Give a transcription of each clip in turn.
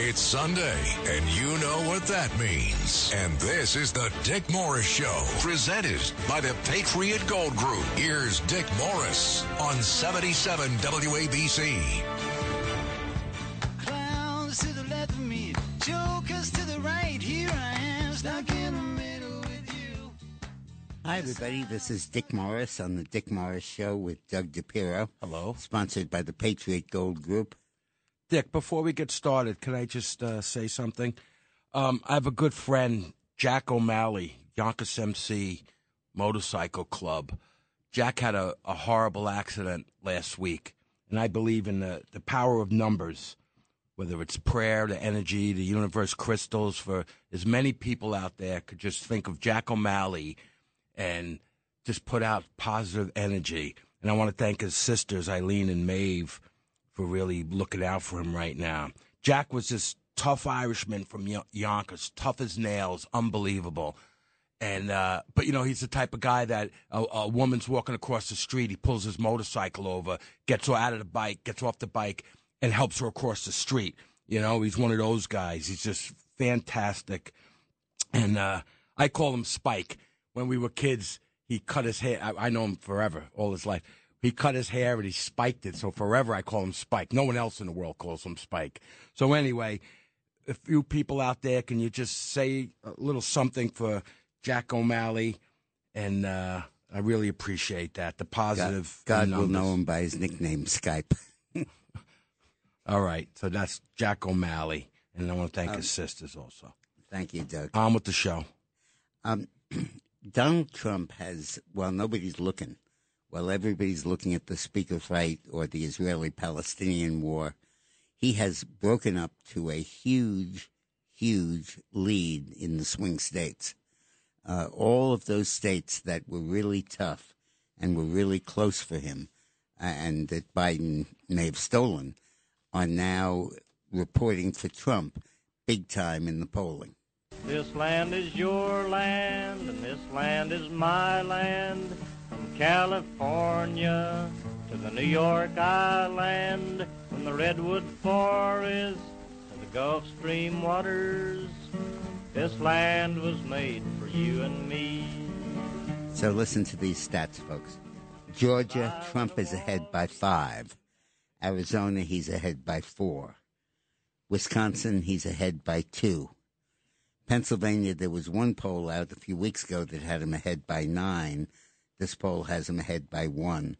It's Sunday, and you know what that means. And this is the Dick Morris Show, presented by the Patriot Gold Group. Here's Dick Morris on 77 WABC. Clowns to the left of me, jokers to the right. Here I am, stuck in the middle with you. Hi, everybody. This is Dick Morris on the Dick Morris Show with Doug DePiro. Hello. Sponsored by the Patriot Gold Group. Dick, before we get started, can I just uh, say something? Um, I have a good friend, Jack O'Malley, Yonkers MC Motorcycle Club. Jack had a, a horrible accident last week, and I believe in the, the power of numbers, whether it's prayer, the energy, the universe crystals, for as many people out there could just think of Jack O'Malley and just put out positive energy. And I want to thank his sisters, Eileen and Maeve, for really looking out for him right now. Jack was this tough Irishman from Yon- Yonkers, tough as nails, unbelievable. And uh, but you know he's the type of guy that a, a woman's walking across the street, he pulls his motorcycle over, gets her out of the bike, gets off the bike, and helps her across the street. You know he's one of those guys. He's just fantastic, and uh, I call him Spike. When we were kids, he cut his hair. I, I know him forever, all his life. He cut his hair and he spiked it. So forever I call him Spike. No one else in the world calls him Spike. So anyway, a few people out there, can you just say a little something for Jack O'Malley? And uh, I really appreciate that. The positive. God will know him by his nickname, Skype. All right. So that's Jack O'Malley. And I want to thank his sisters also. Thank you, Doug. On with the show. Um, Donald Trump has, well, nobody's looking. While everybody's looking at the speaker fight or the Israeli Palestinian war, he has broken up to a huge, huge lead in the swing states. Uh, all of those states that were really tough and were really close for him uh, and that Biden may have stolen are now reporting for Trump big time in the polling. This land is your land, and this land is my land. From California to the New York Island, from the Redwood Forest to the Gulf Stream waters, this land was made for you and me. So listen to these stats, folks. Georgia, Trump is ahead by five. Arizona, he's ahead by four. Wisconsin, he's ahead by two. Pennsylvania, there was one poll out a few weeks ago that had him ahead by nine. This poll has him ahead by one.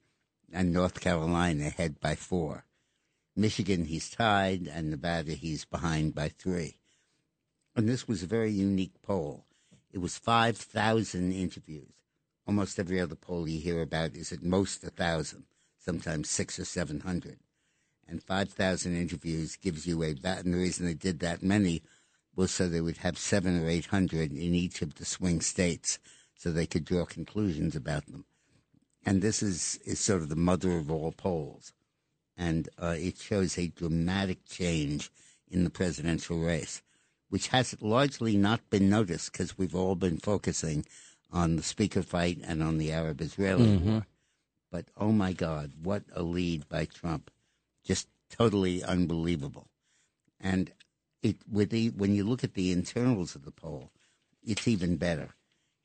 And North Carolina ahead by four. Michigan, he's tied, and Nevada, he's behind by three. And this was a very unique poll. It was 5,000 interviews. Almost every other poll you hear about is at most a 1,000, sometimes six or 700. And 5,000 interviews gives you a, and the reason they did that many was so they would have seven or 800 in each of the swing states so they could draw conclusions about them. And this is, is sort of the mother of all polls. And uh, it shows a dramatic change in the presidential race, which has largely not been noticed because we've all been focusing on the speaker fight and on the Arab Israeli war. But oh my God, what a lead by Trump. Just totally unbelievable. And it with the when you look at the internals of the poll, it's even better.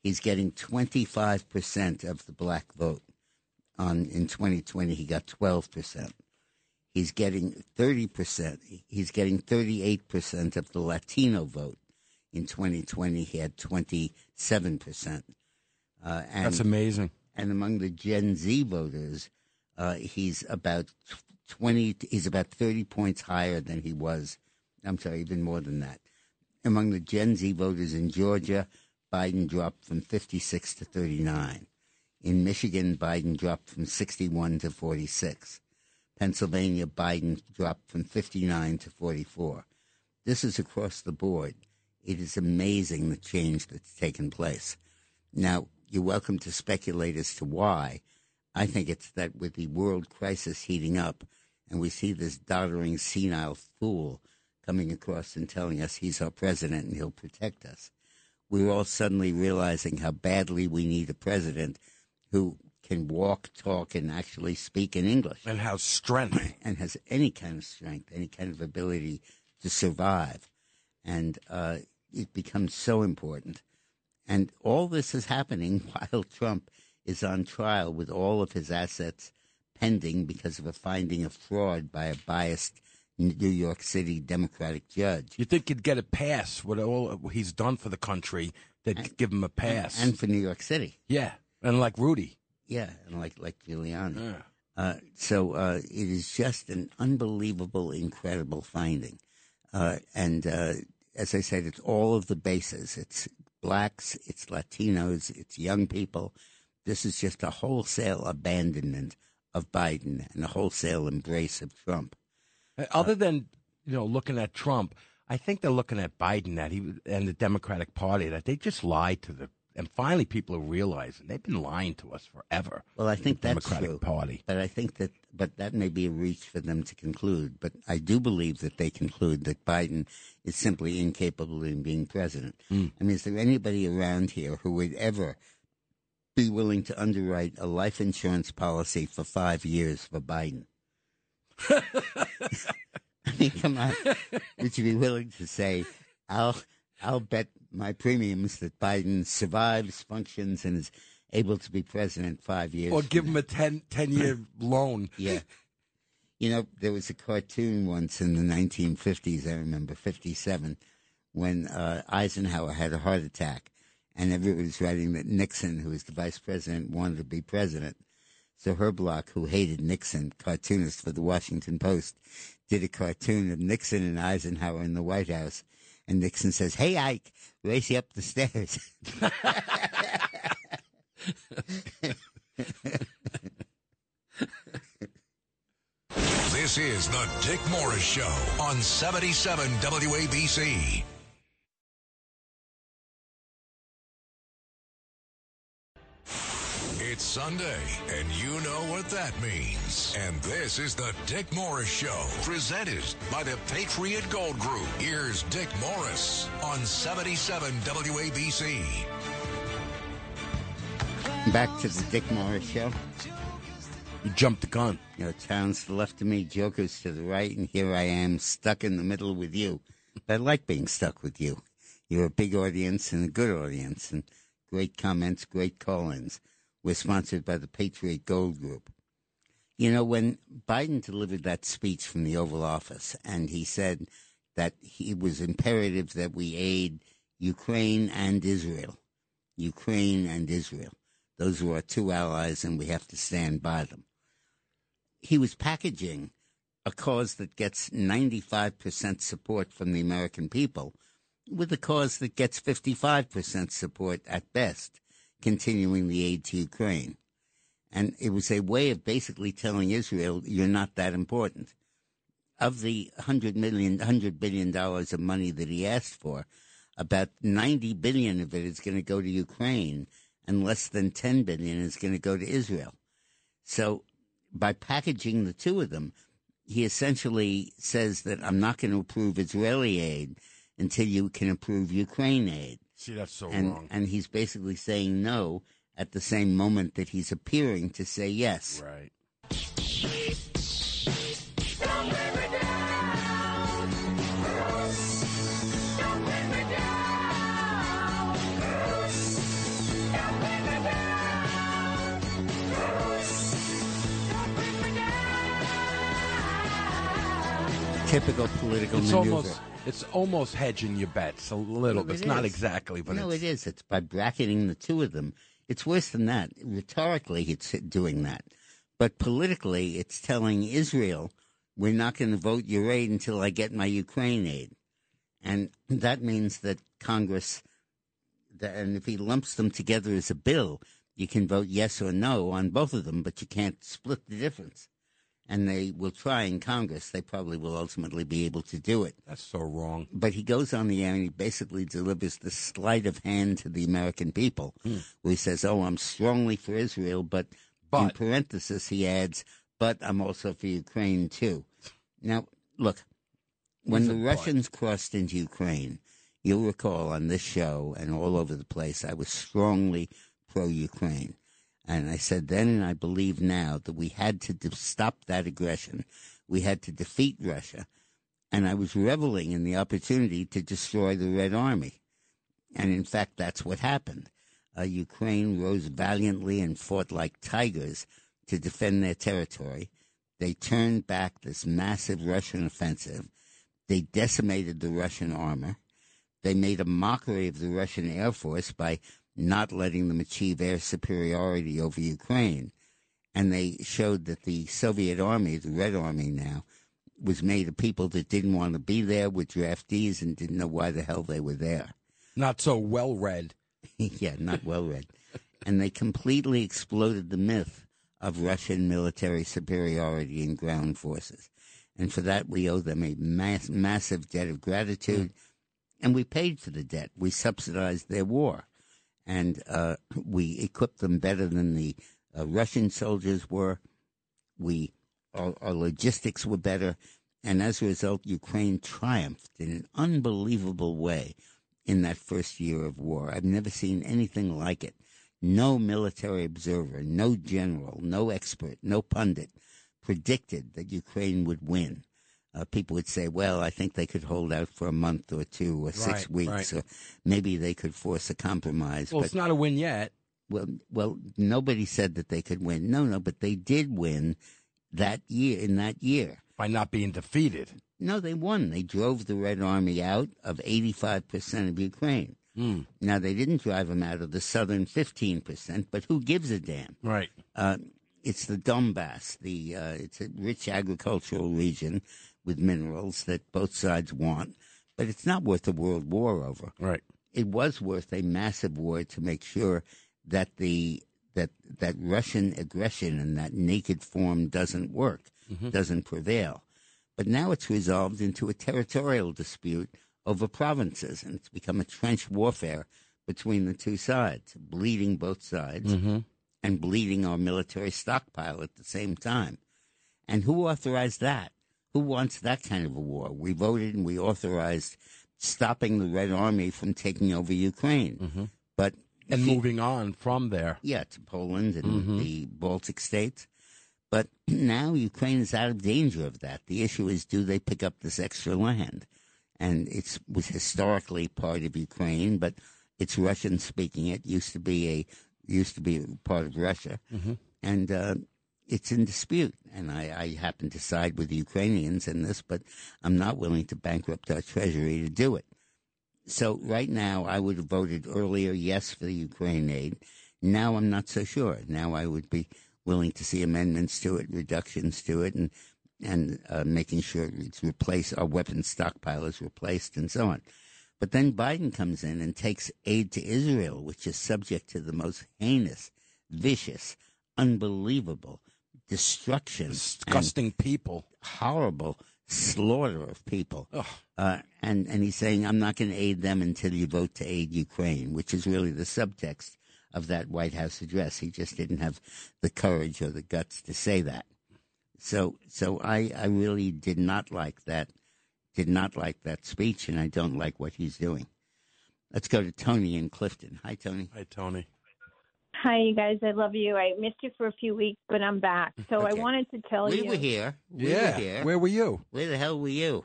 He's getting 25% of the black vote. On in 2020 he got 12%. He's getting 30%. He's getting 38% of the Latino vote. In 2020 he had 27%. Uh, and That's amazing. and among the Gen Z voters, uh, he's about twenty. He's about thirty points higher than he was. I'm sorry, even more than that. Among the Gen Z voters in Georgia, Biden dropped from 56 to 39. In Michigan, Biden dropped from 61 to 46. Pennsylvania, Biden dropped from 59 to 44. This is across the board. It is amazing the change that's taken place. Now, you're welcome to speculate as to why. I think it's that with the world crisis heating up, and we see this doddering, senile fool coming across and telling us he's our president and he'll protect us, we're all suddenly realizing how badly we need a president who can walk, talk, and actually speak in English And how strength. and has any kind of strength, any kind of ability to survive. And uh, it becomes so important. And all this is happening while Trump is on trial with all of his assets pending because of a finding of fraud by a biased New York City Democratic judge. You think he'd get a pass with all he's done for the country? They'd give him a pass. And for New York City. yeah, and like Rudy. Yeah, and like like Giuliani. Yeah. Uh, so uh, it is just an unbelievable, incredible finding. Uh, and uh, as I said, it's all of the bases. It's blacks, it's Latinos, it's young people. This is just a wholesale abandonment of Biden and a wholesale embrace of Trump. Uh, Other than you know looking at Trump, I think they're looking at Biden that he and the Democratic Party that they just lied to the and finally people are realizing they've been lying to us forever. Well, I think the that's Democratic true. Party. But I think that, but that may be a reach for them to conclude. But I do believe that they conclude that Biden is simply incapable of being president. Hmm. I mean, is there anybody around here who would ever be willing to underwrite a life insurance policy for five years for Biden? I mean, come on. Would you be willing to say, I'll, I'll bet my premiums that Biden survives, functions, and is able to be president five years Or give now? him a 10, 10 year loan. Yeah. You know, there was a cartoon once in the 1950s, I remember, 57, when uh, Eisenhower had a heart attack. And everybody was writing that Nixon, who was the vice president, wanted to be president. So Herblock, who hated Nixon, cartoonist for the Washington Post, did a cartoon of Nixon and Eisenhower in the White House. And Nixon says, Hey, Ike, race you up the stairs. This is the Dick Morris Show on 77 WABC. It's Sunday, and you know what that means. And this is the Dick Morris Show, presented by the Patriot Gold Group. Here's Dick Morris on 77 WABC. Back to the Dick Morris Show. You jumped the gun. You know, towns to the left of me, jokers to the right, and here I am stuck in the middle with you. But I like being stuck with you. You're a big audience and a good audience, and great comments, great call-ins. We're sponsored by the Patriot Gold Group. You know, when Biden delivered that speech from the Oval Office, and he said that it was imperative that we aid Ukraine and Israel, Ukraine and Israel. Those are our two allies, and we have to stand by them he was packaging a cause that gets 95% support from the American people with a cause that gets 55% support at best, continuing the aid to Ukraine. And it was a way of basically telling Israel, you're not that important. Of the 100 million, 100 billion dollars of money that he asked for, about 90 billion of it is going to go to Ukraine and less than 10 billion is going to go to Israel. So by packaging the two of them, he essentially says that I'm not going to approve Israeli aid until you can approve Ukraine aid. See, that's so And, wrong. and he's basically saying no at the same moment that he's appearing to say yes. Right. Typical political It's maneuver. almost it's almost hedging your bets a little bit. It's it not exactly, but no, it's, it is. It's by bracketing the two of them. It's worse than that. Rhetorically, it's doing that. But politically, it's telling Israel, we're not going to vote your aid until I get my Ukraine aid. And that means that Congress, that, and if he lumps them together as a bill, you can vote yes or no on both of them, but you can't split the difference. And they will try in Congress. They probably will ultimately be able to do it that's so wrong. but he goes on the air and he basically delivers the sleight of hand to the American people, hmm. where he says, "Oh, I'm strongly for Israel," but, in parenthesis he adds, "But I'm also for Ukraine too." Now, look, when the but. Russians crossed into Ukraine, you'll recall on this show and all over the place, I was strongly pro-Ukraine. And I said then, and I believe now, that we had to de- stop that aggression. We had to defeat Russia and I was reveling in the opportunity to destroy the Red Army. And in fact, that's what happened. Uh, Ukraine rose valiantly and fought like tigers to defend their territory. They turned back this massive Russian offensive. They decimated the Russian armor. They made a mockery of the Russian Air Force by not letting them achieve air superiority over Ukraine. And they showed that the Soviet army, the Red Army now, was made of people that didn't want to be there, were draftees, and didn't know why the hell they were there. Not so well read. yeah, not well read. and they completely exploded the myth of Russian military superiority in ground forces. And for that, we owe them a mass, massive debt of gratitude. Mm. And we paid for the debt. We subsidized their war. And uh, we equipped them better than the uh, Russian soldiers were. We our, our logistics were better. And as a result, Ukraine triumphed in an unbelievable way in that first year of war. I've never seen anything like it. No military observer, no general, no expert, no pundit predicted that Ukraine would win. Uh, people would say, well, I think they could hold out for a month or two or six Right, weeks, right. or maybe they could force a compromise. Well, but it's not a win yet. well, well, nobody said that they could win. No, no, but they did win that year. In that year, by not being defeated. no, they won. They drove the Red Army out of eighty-five percent of Ukraine. Mm. Now they didn't drive them out of the southern fifteen percent, but who gives a damn? Right. Uh, it's the Donbass. The uh, it's a rich agricultural region with minerals that both sides want, but it's not worth a world war over Right. it was worth a massive war to make sure that the that that Russian aggression in that naked form doesn't work, doesn't prevail. But now it's resolved into a territorial dispute over provinces, and it's become a trench warfare between the two sides, bleeding both sides Mm-hmm. and bleeding our military stockpile at the same time. And who authorized that? Who wants that kind of a war? We voted and we authorized stopping the Red Army from taking over Ukraine. But And she- moving on from there. yeah, to Poland and Mhm. the Baltic states. But now Ukraine is out of danger of that. The issue is, do they pick up this extra land? And it was historically part of Ukraine, but it's Russian speaking. It used to be a used to be part of Russia, Mhm. and uh, it's in dispute. And I, I happen to side with the Ukrainians in this, but I'm not willing to bankrupt our treasury to do it. So right now, I would have voted earlier yes for the Ukraine aid. Now I'm not so sure. Now I would be willing to see amendments to it, reductions to it, and and uh, making sure it's replaced, our weapons stockpile is replaced, and so on. But then Biden comes in and takes aid to Israel, which is subject to the most heinous, vicious, unbelievable destruction, Disgusting people. horrible slaughter of people. Uh, and, and he's saying, I'm not going to aid them until you vote to aid Ukraine, which is really the subtext of that White House address. He just didn't have the courage or the guts to say that. So, so I, I really did not like that, did not like that speech, and I don't like what he's doing. Let's go to Tony in Clifton. Hi, Tony. Hi, Tony. Hi, you guys. I love you. I missed you for a few weeks, but I'm back. So I wanted to tell We you. We were here. We yeah. were here. Where were you? Where the hell were you?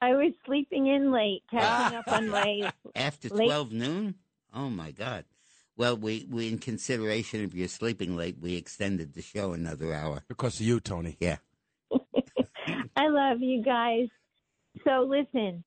I was sleeping in late, catching up on my. After Late- 12 noon? Oh, my God. Well, we, we, in consideration of your sleeping late, we extended the show another hour. Because of you, Tony. Yeah. I love you guys. So listen,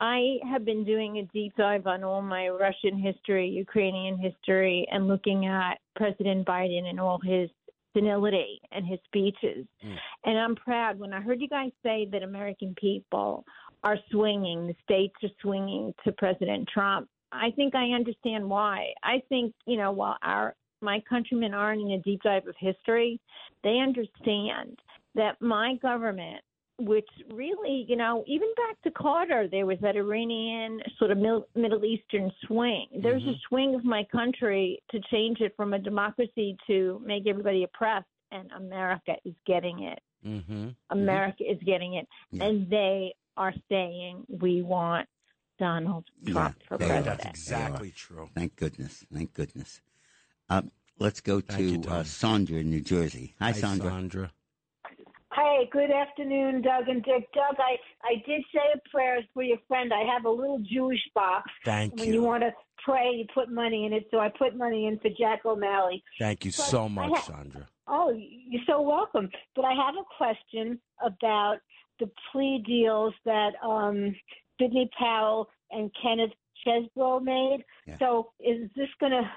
I have been doing a deep dive on all my Russian history, Ukrainian history, and looking at President Biden and all his senility and his speeches. Mm. And I'm proud when I heard you guys say that American people are swinging, the states are swinging to President Trump. I think I understand why. I think, you know, while our my countrymen aren't in a deep dive of history, they understand that my government which really, you know, even back to Carter, there was that Iranian sort of Mil- Middle Eastern swing. There's a swing of my country to change it from a democracy to make everybody oppressed, and America is getting it. Mm-hmm. America is getting it, Yeah. and they are saying we want Donald Trump Yeah, for they are. president. That's exactly true. Thank goodness. Thank goodness. Um, let's go Thank to Tony. uh, Sandra in New Jersey. Hi, Sandra. Sandra. Hey, good afternoon, Doug and Dick. Doug, I, I did say a prayer for your friend. I have a little Jewish box. Thank when you. you want to pray, you put money in it. So I put money in for Jack O'Malley. Thank you But so much, ha- Sandra. Oh, you're so welcome. But I have a question about the plea deals that um, Sidney Powell and Kenneth Chesebro made. Yeah. So is this going to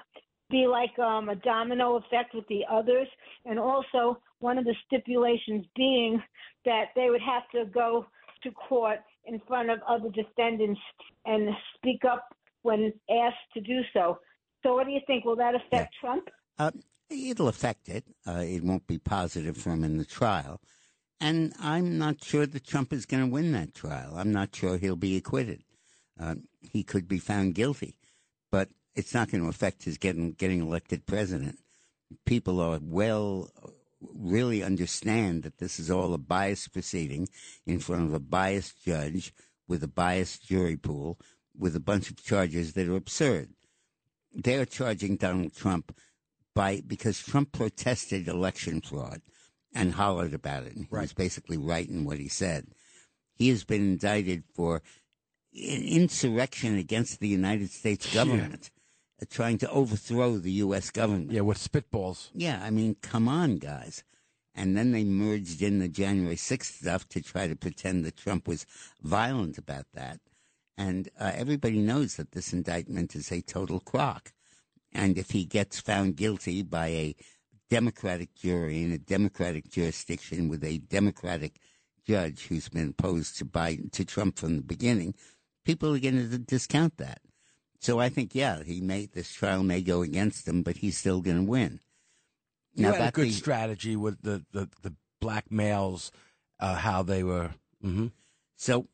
be like um, a domino effect with the others? And also, one of the stipulations being that they would have to go to court in front of other defendants and speak up when asked to do so. So, what do you think? Will that affect Trump? Uh, it'll affect it. Uh, it won't be positive for him in the trial. And I'm not sure that Trump is going to win that trial. I'm not sure he'll be acquitted. Uh, he could be found guilty, but it's not going to affect his getting getting elected president. People are well, really understand that this is all a biased proceeding in front of a biased judge with a biased jury pool with a bunch of charges that are absurd. They're charging Donald Trump by because Trump protested election fraud and hollered about it. And he was basically right in what he said. He has been indicted for in- insurrection against the United States government, uh, trying to overthrow the U.S. government. Yeah, with spitballs. Yeah, I mean, come on, guys. And then they merged in the January 6th stuff to try to pretend that Trump was violent about that. And uh, everybody knows that this indictment is a total crock. And if he gets found guilty by a Democratic jury in a Democratic jurisdiction with a Democratic judge who's been opposed to Biden to Trump from the beginning, people are going to discount that. So I think, yeah, he may this trial may go against him, but he's still going to win. You had a good the- strategy with the, the, the black males, uh, how they were. hmm So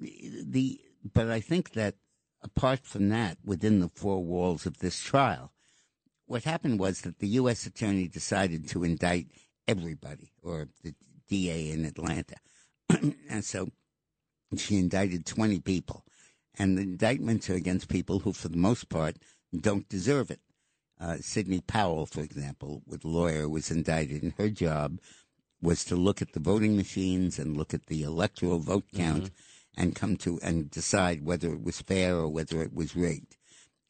the but I think that apart from that, within the four walls of this trial, what happened was that the U.S. attorney decided to indict everybody, or the DA in Atlanta, and so she indicted twenty people, and the indictments are against people who, for the most part, don't deserve it. Uh, Sidney Powell, for example, with lawyer, was indicted, and her job was to look at the voting machines and look at the electoral vote count and come to and decide whether it was fair or whether it was rigged.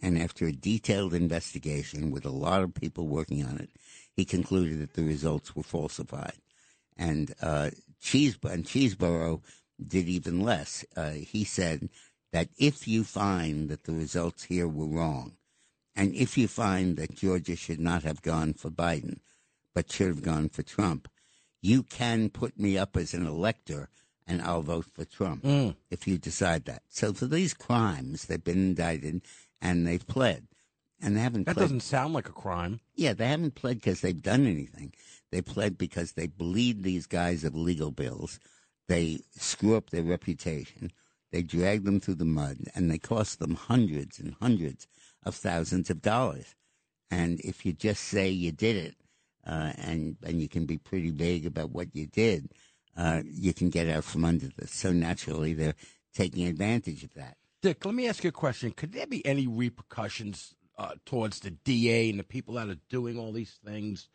And after a detailed investigation with a lot of people working on it, he concluded that the results were falsified. And uh, Cheeseborough, and Cheeseborough did even less. Uh, he said that if you find that the results here were wrong, and if you find that Georgia should not have gone for Biden, but should have gone for Trump, you can put me up as an elector and I'll vote for Trump hmm. if you decide that. So for these crimes, they've been indicted and they've pled. And they haven't That pled. doesn't sound like a crime. Yeah, they haven't pled because they've done anything. They pled because they bleed these guys of legal bills. They screw up their reputation. They drag them through the mud, and they cost them hundreds and hundreds of thousands of dollars. And if you just say you did it, uh, and and you can be pretty vague about what you did, uh, you can get out from under this. So naturally, they're taking advantage of that. Dick, let me ask you a question. Could there be any repercussions uh, towards the DA and the people that are doing all these things?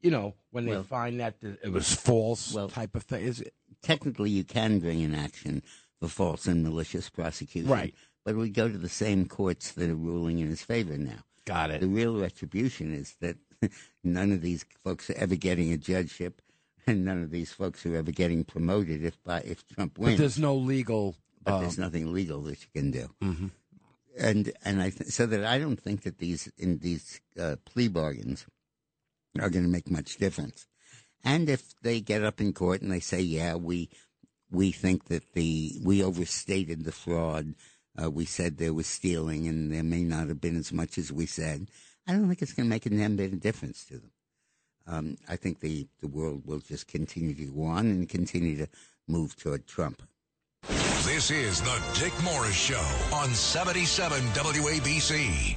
You know, when they Well- find that it was false Well- type of thing. Is it, technically you can bring an action for false and malicious prosecution. Right. But we go to the same courts that are ruling in his favor now. got it. The real retribution is that none of these folks are ever getting a judgeship, and none of these folks are ever getting promoted if by if Trump wins. But there's no legal. But uh, there's nothing legal that you can do. mhm. And and I th- so that I don't think that these in these uh, plea bargains are going to make much difference. And if they get up in court and they say, "Yeah, we we think that the we overstated the fraud. Uh, we said there was stealing, and there may not have been as much as we said," I don't think it's going to make a damn bit of difference to them. Um, I think the the world will just continue to go on and continue to move toward Trump. This is the Dick Morris Show on 77 WABC.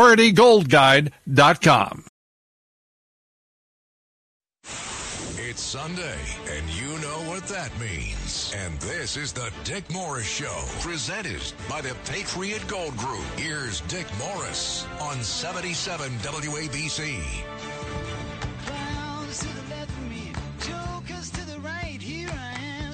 PriorityGoldGuide.com. It's Sunday, and you know what that means. And this is the Dick Morris Show, presented by the Patriot Gold Group. Here's Dick Morris on 77 WABC.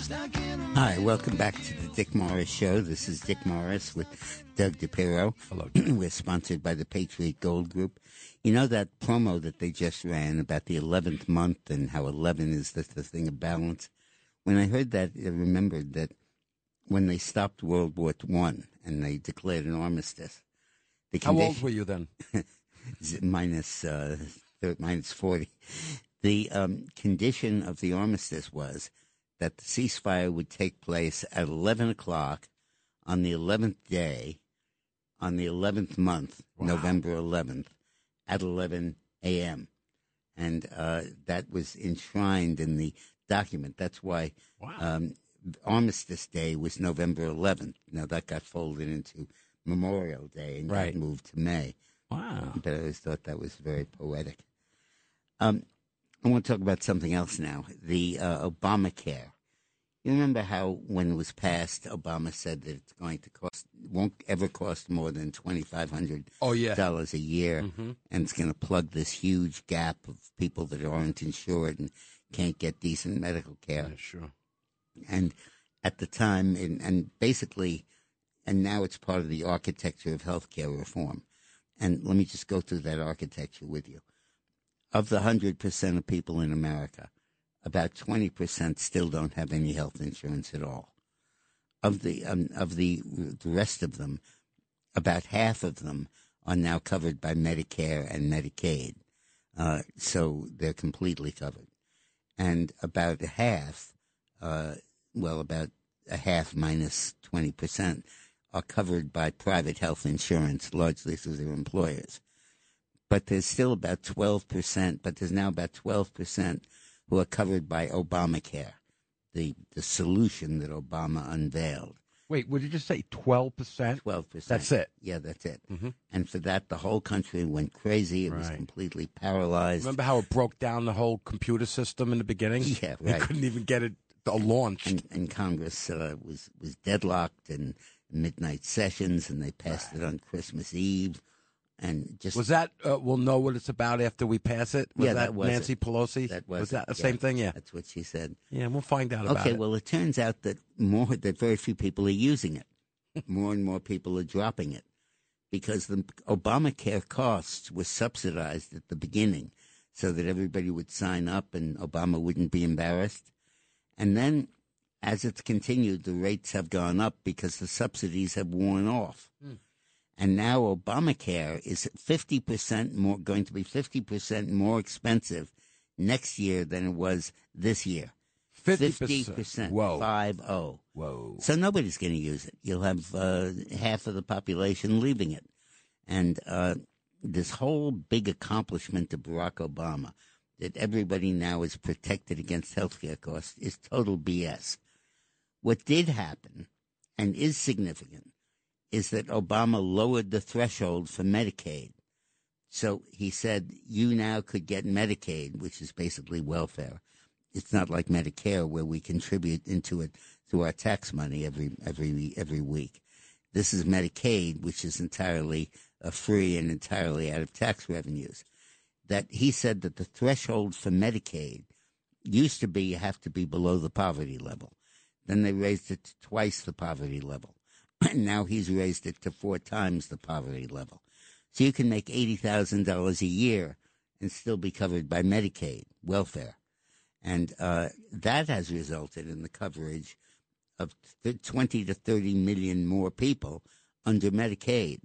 Hi, welcome back to the Dick Morris Show. This is Dick Morris with Doug DePiro. Hello. We're sponsored by the Patriot Gold Group. You know that promo that they just ran about the 11th month and how 11 is the, the thing of balance? When I heard that, I remembered that when they stopped World War One and they declared an armistice, the How old were you then? minus uh, minus forty. The um, condition of the armistice was that the ceasefire would take place at eleven o'clock on the eleventh day, on the eleventh month, November eleventh, at eleven a.m. And uh, that was enshrined in the document. That's why um, Armistice Day was November 11th. Now that got folded into Memorial Day and Right. got moved to May Wow. but I always thought that was very poetic. Um, I want to talk about something else now. The uh, Obamacare. You remember how when it was passed, Obama said that it's going to cost won't ever cost more than twenty five hundred Oh, yeah. dollars a year, Mhm. and it's going to plug this huge gap of people that aren't insured and can't get decent medical care Yeah, sure. and at the time, and, and basically, and now it's part of the architecture of healthcare reform. And let me just go through that architecture with you. Of the hundred percent of people in America, about twenty percent still don't have any health insurance at all. Of the um, of the the rest of them, about half of them are now covered by Medicare and Medicaid, uh, so they're completely covered. And about a half, uh, well, about a half minus 20% are covered by private health insurance, largely through their employers. But there's still about 12%, but there's now about 12% who are covered by Obamacare, the, the solution that Obama unveiled. Wait, would you just say? 12%? 12%. That's it. Yeah, that's it. Mhm. And for that, the whole country went crazy. It was completely paralyzed. Remember how it broke down the whole computer system in the beginning? Yeah, right. couldn't even get it uh, launched. and, and Congress uh, was was deadlocked in midnight sessions, and they passed it on Christmas Eve, and just Was that, uh, we'll know what it's about after we pass it? Was Yeah, that, that was Nancy it. Pelosi? that was, that the it, same thing? Yeah. That's what she said. Yeah, we'll find out about it. Okay, it. well, it turns out that more that very few people are using it. more and more people are dropping it because the Obamacare costs were subsidized at the beginning, so that everybody would sign up and Obama wouldn't be embarrassed. And then, as it's continued, the rates have gone up because the subsidies have worn off. And now Obamacare is 50% more, going to be 50% more expensive next year than it was this year. 50%. 50%. Whoa. Five oh. Whoa. So nobody's going to use it. You'll have uh, half of the population leaving it. And uh, this whole big accomplishment of Barack Obama that everybody now is protected against healthcare costs is total BS. What did happen and is significant is that Obama lowered the threshold for Medicaid. So he said you now could get Medicaid, which is basically welfare. It's not like Medicare where we contribute into it through our tax money every every every week. This is Medicaid, which is entirely uh, free and entirely out of tax revenues. That he said that the threshold for Medicaid used to be you have to be below the poverty level. Then they raised it to twice the poverty level. And now he's raised it to four times the poverty level. So you can make $80,000 a year and still be covered by Medicaid, welfare. And uh, that has resulted in the coverage of th- 20 to 30 million more people under Medicaid.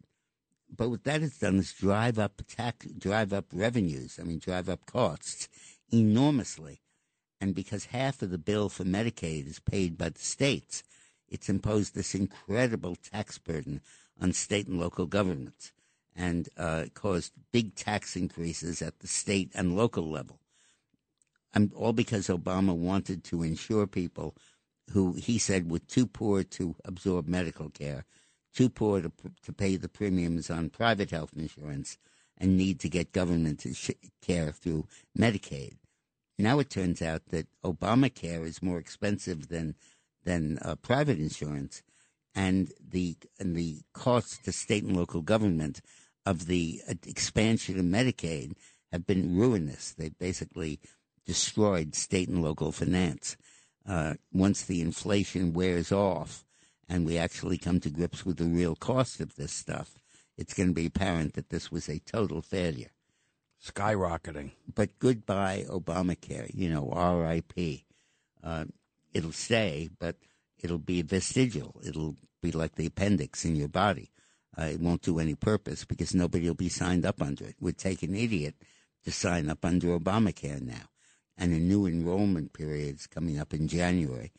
but what that has done is drive up tax, drive up revenues. I mean, drive up costs enormously. And because half of the bill for Medicaid is paid by the states, it's imposed this incredible tax burden on state and local governments and uh, caused big tax increases at the state and local level. And all because Obama wanted to insure people who he said were too poor to absorb medical care, too poor to, to pay the premiums on private health insurance, and need to get government care through Medicaid. Now it turns out that Obamacare is more expensive than than uh, private insurance, and the and the costs to state and local government of the uh, expansion of Medicaid have been ruinous. They basically destroyed state and local finance. Uh, once the inflation wears off and we actually come to grips with the real cost of this stuff, it's going to be apparent that this was a total failure. Skyrocketing. But goodbye, Obamacare. You know, RIP. Uh, it'll stay, but it'll be vestigial. It'll be like the appendix in your body. Uh, it won't do any purpose because nobody will be signed up under it. It would take an idiot to sign up under Obamacare now. And a new enrollment period is coming up in January.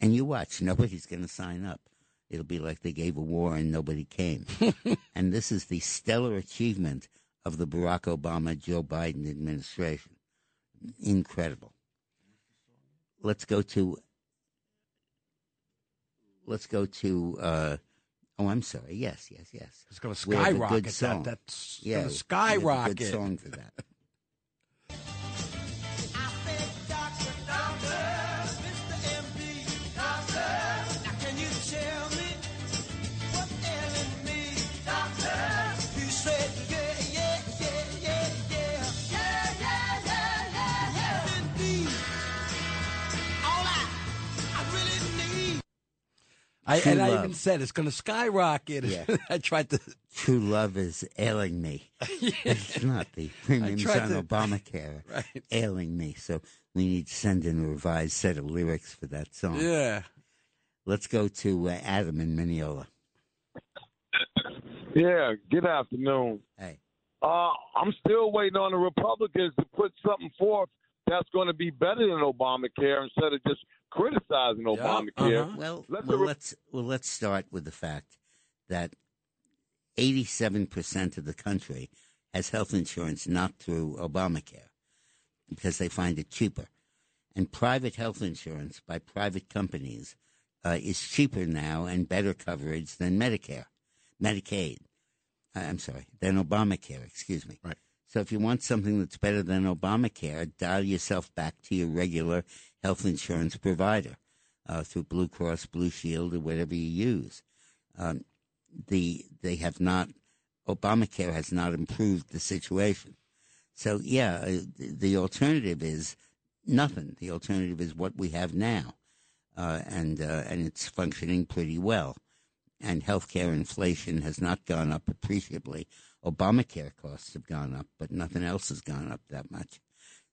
And you watch, nobody's going to sign up. It'll be like they gave a war and nobody came. and this is the stellar achievement of the Barack Obama Joe Biden administration. Incredible. Let's go to let's go to uh, oh i'm sorry yes yes yes It's going to skyrocket that. That's yeah going to skyrocket. good song for that I, True and I even said it's going to skyrocket. Yeah. I tried to. true love is ailing me it's not the premiums tried on to- obamacare Right. ailing me so we need to send in a revised set of lyrics for that song Yeah. let's go to uh, adam in mineola Yeah, good afternoon. hey Uh, I'm still waiting on the Republicans to put something forth that's going to be better than Obamacare instead of just criticizing Obamacare. uh-huh. Well, Let well, the- let's well let's start with the fact that eighty-seven percent of the country has health insurance not through Obamacare because they find it cheaper, and private health insurance by private companies uh, is cheaper now and better coverage than Medicare, Medicaid. Uh, I'm sorry, than Obamacare. Excuse me. Right. So if you want something that's better than Obamacare, dial yourself back to your regular health insurance provider uh, through Blue Cross Blue Shield or whatever you use. Um, the they have not Obamacare has not improved the situation. So yeah, uh, the, alternative is nothing. The alternative is what we have now, uh, and uh, and it's functioning pretty well. And healthcare inflation has not gone up appreciably. Obamacare costs have gone up, but nothing else has gone up that much.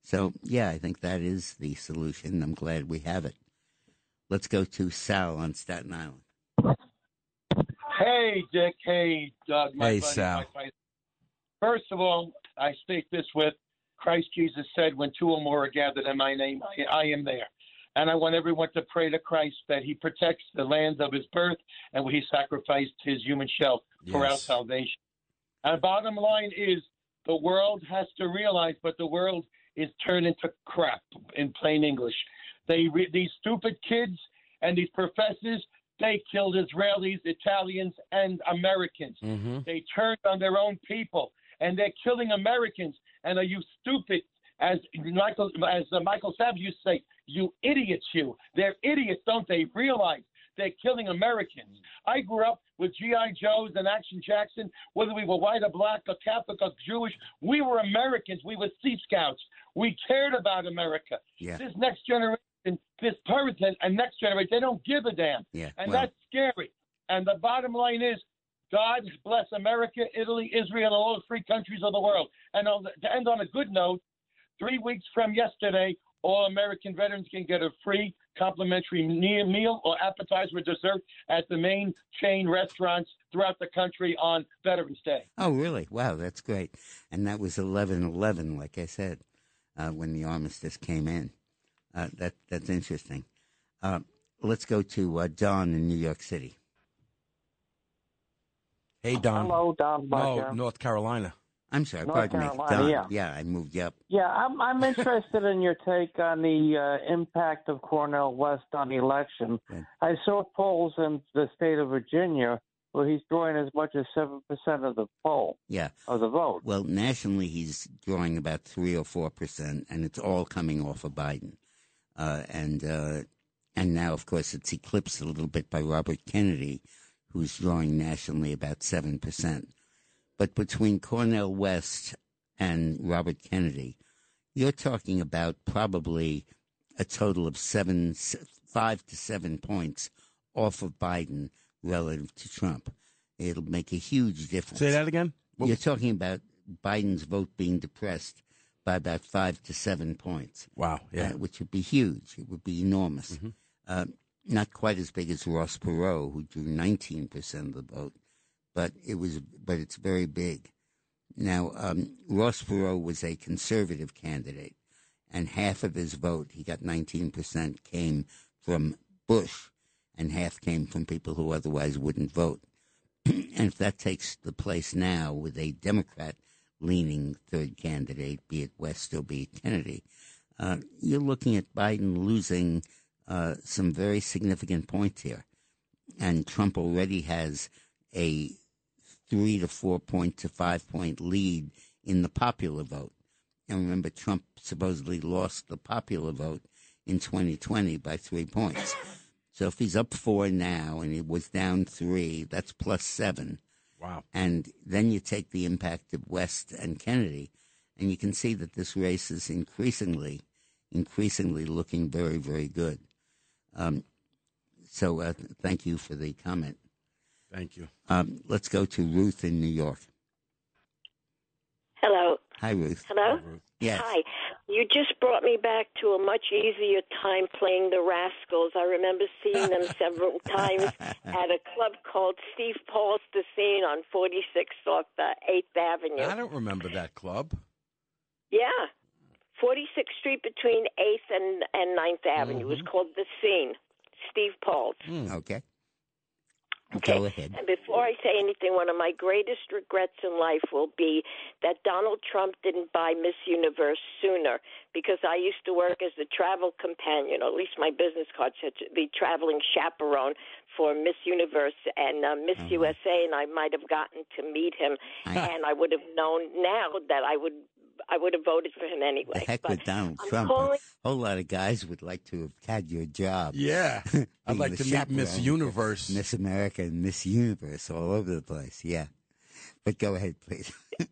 So yeah, I think that is the solution. I'm glad we have it. Let's go to Sal on Staten Island. Hey, Dick. Hey, Doug. My Hey, buddy, Sal. my. First of all, I state this with Christ Jesus said, when two or more are gathered in my name, I, I am there. And I want everyone to pray to Christ that he protects the land of his birth and where he sacrificed his human shell for our salvation. And bottom line is the world has to realize, but the world is turned into crap in plain English. They re- these stupid kids and these professors they killed Israelis, Italians, and Americans. Mm-hmm. They turned on their own people, and they're killing Americans. And are you stupid? As Michael, as uh, Michael Savage used to say, you idiots, you. They're idiots, don't they? Realize they're killing Americans. I grew up with G.I. Joes and Action Jackson, whether we were white or black or Catholic or Jewish. We were Americans. We were Sea Scouts. We cared about America. Yeah. This next generation, this person and next generation, they don't give a damn. Yeah. And well, that's scary. And the bottom line is, God bless America, Italy, Israel, and all the free countries of the world. And to end on a good note, three weeks from yesterday, all American veterans can get a free complimentary meal or appetizer or dessert at the main chain restaurants throughout the country on Veterans Day. Oh, really? Wow, that's great. And that was eleven eleven, like I said, uh, when the armistice came in. Uh, that that's interesting. Uh, let's go to uh, Don in New York City. Hey, Don. Hello, Don No, North Carolina. I'm sorry, North pardon Carolina, me. Don. yeah. I moved up. Yeah, I'm I'm interested in your take on the uh, impact of Cornel West on the election. I saw polls in the state of Virginia where he's drawing as much as seven percent of the poll Yeah. of the vote. Well, nationally, he's drawing about three or four percent, and it's all coming off of Biden. Uh, and uh, and now, of course, it's eclipsed a little bit by Robert Kennedy, who's drawing nationally about seven percent. But between Cornel West and Robert Kennedy, you're talking about probably a total of seven, five to seven points off of Biden relative to Trump. It'll make a huge difference. Say that again. You're talking about Biden's vote being depressed by about five to seven points. Wow, yeah. uh, which would be huge. It would be enormous. Uh, not quite as big as Ross Perot, who drew 19 percent of the vote, but it was. But it's very big. Now, um, Ross Perot was a conservative candidate, and half of his vote, he got 19 percent, came from Bush, and half came from people who otherwise wouldn't vote. and if that takes the place now with a Democrat leaning third candidate, be it West or be it Kennedy, uh, you're looking at Biden losing uh, some very significant points here. And Trump already has a three to four point to five point lead in the popular vote. And remember, Trump supposedly lost the popular vote in 2020 by three points. So if he's up four now and he was down three, that's plus seven. Wow. And then you take the impact of West and Kennedy, and you can see that this race is increasingly, increasingly looking very, very good. Um, so uh, thank you for the comment. Thank you. Um, let's go to Ruth in New York. Hello. Hi, Ruth. Hello? Yes. Hi. You just brought me back to a much easier time playing the Rascals. I remember seeing them several times at a club called Steve Paul's The Scene on 46th off the 8th Avenue. I don't remember that club. Yeah. 46th Street between 8th and, and 9th Avenue. It was called The Scene. Steve Paul's. Okay. Okay. Go ahead. And before I say anything, one of my greatest regrets in life will be that Donald Trump didn't buy Miss Universe sooner because I used to work as the travel companion, or at least my business card said the traveling chaperone for Miss Universe and uh, Miss USA, and I might have gotten to meet him, and I would have known now that I would. I would have voted for him anyway. The heck but with Donald I'm Trump. calling- A whole lot of guys would like to have had your job. Yeah. I'd like to meet Miss Universe. Miss America and Miss Universe all over the place. Yeah. But go ahead, please.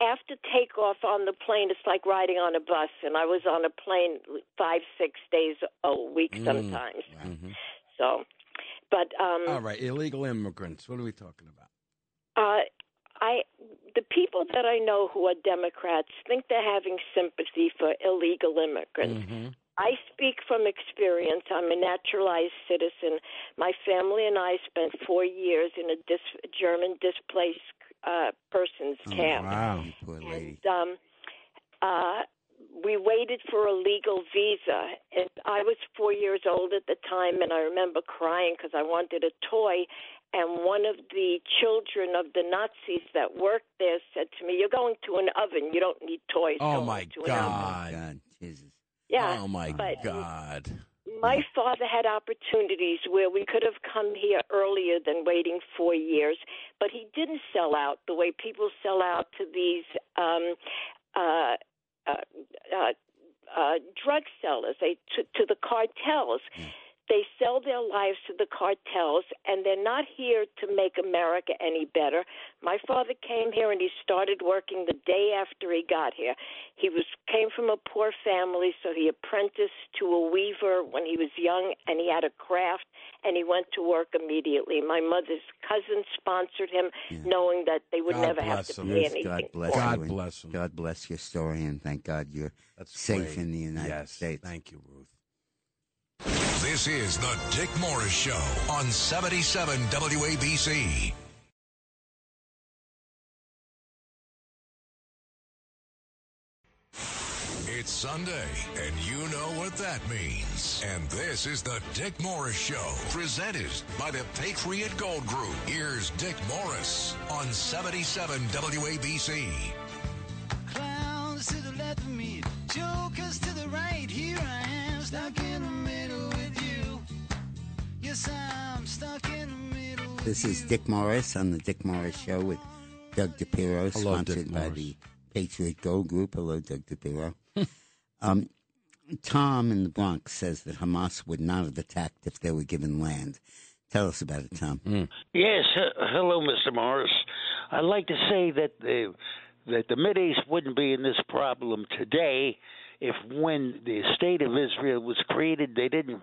after takeoff on the plane, it's like riding on a bus, and I was on a plane five, six days a week Mm. sometimes. Mhm. So, but um, All right, illegal immigrants. What are we talking about? uh, I the people that I know who are Democrats think they're having sympathy for illegal immigrants. Mm-hmm. I speak from experience. I'm a naturalized citizen. My family and I spent four years in a dis- German displaced uh, persons camp. Oh, Wow. You poor lady. And, um, uh, we waited for a legal visa. And I was four years old at the time, and I remember crying because I wanted a toy. And one of the children of the Nazis that worked there said to me, "You're going to an oven. You don't need toys." Oh my to an oven." God. God, Jesus. Yeah. Oh my but God. my father had opportunities where we could have come here earlier than waiting four years, but he didn't sell out the way people sell out to these um, uh, uh, uh, uh, drug sellers, they to, to the cartels. They sell their lives to the cartels, and they're not here to make America any better. My father came here, and he started working the day after he got here. He was came from a poor family, so he apprenticed to a weaver when he was young, and he had a craft, and he went to work immediately. My mother's cousin sponsored him, knowing that they would God never have to him. pay Yes, anything. God bless for you. it. bless him. God bless your story, and thank God you're That's safe great. in the United yes. States. Thank you, Ruth. This is the Dick Morris Show on 77 WABC. It's Sunday, and you know what that means. And this is the Dick Morris Show, presented by the Patriot Gold Group. Here's Dick Morris on 77 WABC. Clowns to the left of me, jokers to the right. Here I am, stuck in This is Dick Morris on the Dick Morris Show with Doug DePiro, Hello, sponsored by the Patriot Gold Group. Hello, Doug DePiro. um, Tom in the Bronx says that Hamas would not have attacked if they were given land. Tell us about it, Tom. Yes, uh, hello, Mr. Morris. I'd like to say that the that the Mid East wouldn't be in this problem today if, when the state of Israel was created, they didn't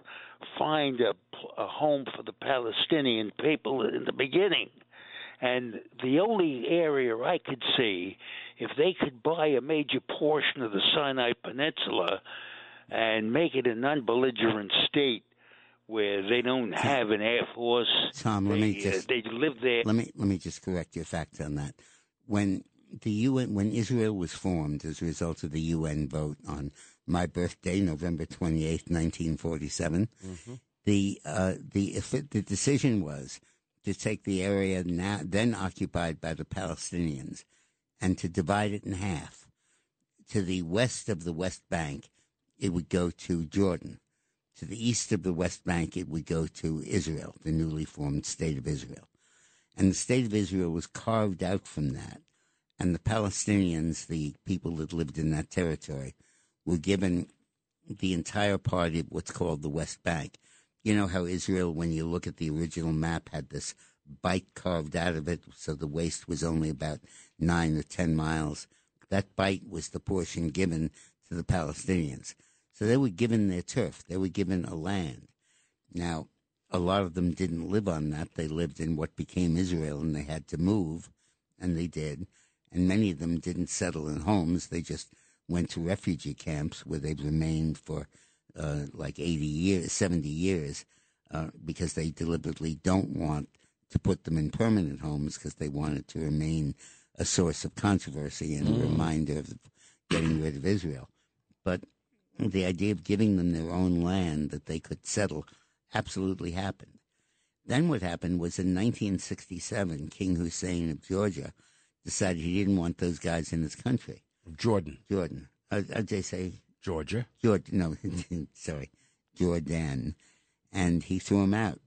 find a, a home for the Palestinian people in the beginning. And the only area I could see, if they could buy a major portion of the Sinai Peninsula and make it an unbelligerent state where they don't have an air force, Tom, let they, me uh, just they live there. Let me let me just correct your facts on that. When the UN, when Israel was formed as a result of the UN vote on my birthday, November twenty eighth, nineteen forty seven, the uh, the the decision was to take the area now then occupied by the Palestinians and to divide it in half. To the west of the West Bank, it would go to Jordan. To the east of the West Bank, it would go to Israel, the newly formed state of Israel. And the state of Israel was carved out from that. And the Palestinians, the people that lived in that territory, were given the entire part of what's called the West Bank. You know how Israel, when you look at the original map, had this bite carved out of it, so the waste was only about nine or ten miles. That bite was the portion given to the Palestinians. So they were given their turf, they were given a land. Now, a lot of them didn't live on that. They lived in what became Israel, and they had to move, and they did. And many of them didn't settle in homes. They just went to refugee camps where they've remained for uh, like 80 years, 70 years, uh, because they deliberately don't want to put them in permanent homes because they want it to remain a source of controversy and a Mm. reminder of getting rid of Israel. But the idea of giving them their own land that they could settle absolutely happened. Then what happened was in 1967, King Hussein of Georgia decided he didn't want those guys in his country. Jordan. Jordan. Uh, I'd say Georgia. Jordan. No, sorry, Jordan. And he threw them out.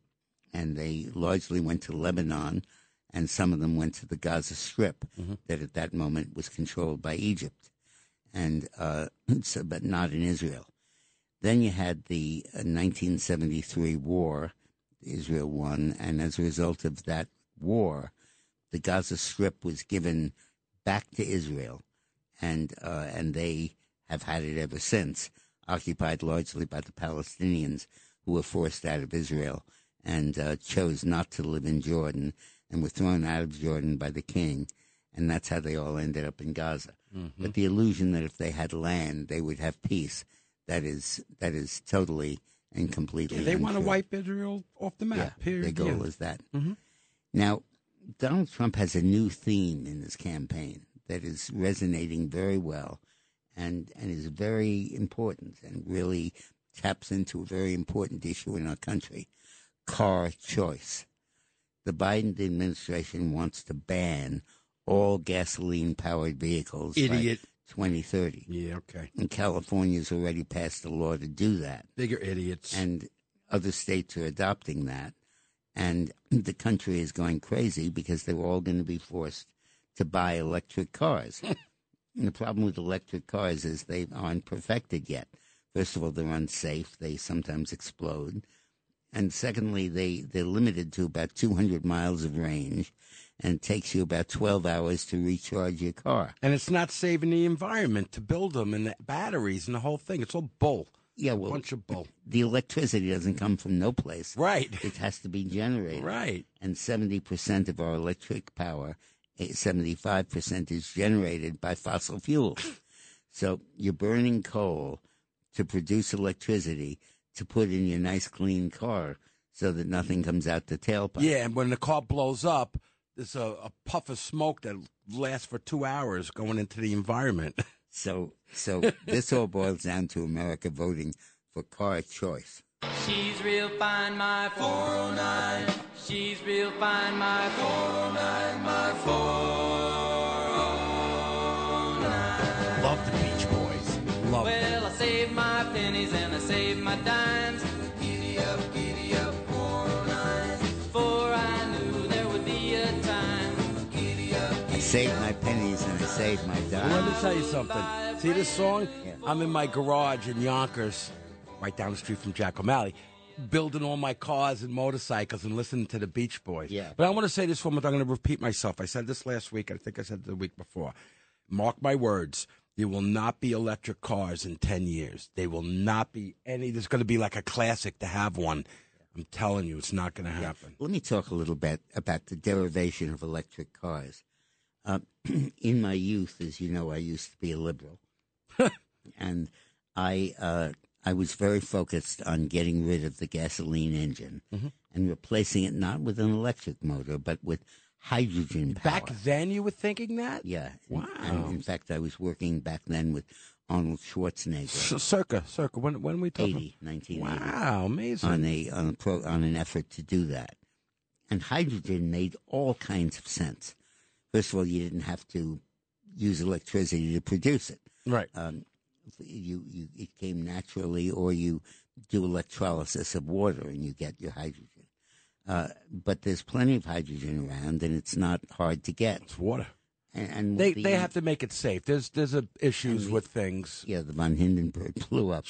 And they largely went to Lebanon, and some of them went to the Gaza Strip, that at that moment was controlled by Egypt, and uh, so, but not in Israel. Then you had the uh, 1973 war. Israel won, and as a result of that war, the Gaza Strip was given back to Israel, and uh, and they have had it ever since, occupied largely by the Palestinians who were forced out of Israel and uh, chose not to live in Jordan and were thrown out of Jordan by the king, and that's how they all ended up in Gaza. Mm-hmm. But the illusion that if they had land, they would have peace, that is that is totally and completely. they want to wipe Israel off the map. Yeah, period. their goal Yeah. is that. Mhm. Now, Donald Trump has a new theme in his campaign that is resonating very well and, and is very important and really taps into a very important issue in our country car choice. The Biden administration wants to ban all gasoline powered vehicles Idiot. by 2030. Yeah, okay. And California's already passed a law to do that Bigger idiots. and other states are adopting that. And the country is going crazy because they're all going to be forced to buy electric cars. and the problem with electric cars is they aren't perfected yet. First of all, they're unsafe. They sometimes explode. And secondly, they, they're limited to about 200 miles of range and it takes you about 12 hours to recharge your car. and it's not saving the environment to build them and the batteries and the whole thing. It's all bull. Yeah, well, bunch of bull. the electricity doesn't come from no place. Right. It has to be generated. Right. And 70% of our electric power, eh, 75% is generated by fossil fuels. so you're burning coal to produce electricity to put in your nice clean car so that nothing comes out the tailpipe. Yeah, and when the car blows up, there's a, a puff of smoke that lasts for two hours going into the environment. So, so this all boils down to America voting for car choice. She's real fine, my 409. She's real fine, my 409, my 409. Love the Beach Boys. Love them. Well, I saved my pennies and I saved my dimes. Giddy up, giddy up, 409. For I knew there would be a time. Giddy up, I saved my pennies and I saved my Well, let me tell you something. See this song? I'm in my garage in Yonkers, right down the street from Jack O'Malley, building all my cars and motorcycles and listening to the Beach Boys. Yeah. But I want to say this one time. I'm going to repeat myself. I said this last week. I think I said it the week before. Mark my words. There will not be electric cars in 10 years. They will not be any. There's going to be like a classic to have one. I'm telling you, it's not going to happen. Let me talk a little bit about the derivation of electric cars. Uh, in my youth, as you know, I used to be a liberal, and I uh, I was very focused on getting rid of the gasoline engine Mm-hmm. and replacing it not with an electric motor but with hydrogen power. Back then, you were thinking that? Yeah. Wow. And in fact, I was working back then with Arnold Schwarzenegger. C- circa, circa. When, when we talking? 80, 1980. Wow, amazing. On a on a pro, on an effort to do that, and hydrogen made all kinds of sense. First of all, you didn't have to use electricity to produce it. Right. Um, you you it came naturally, or you do electrolysis of water and you get your hydrogen. Uh, but there's plenty of hydrogen around, and it's not hard to get. It's water. And, and They the- they have to make it safe. There's there's a issues the- with things. Yeah, the von Hindenburg blew up.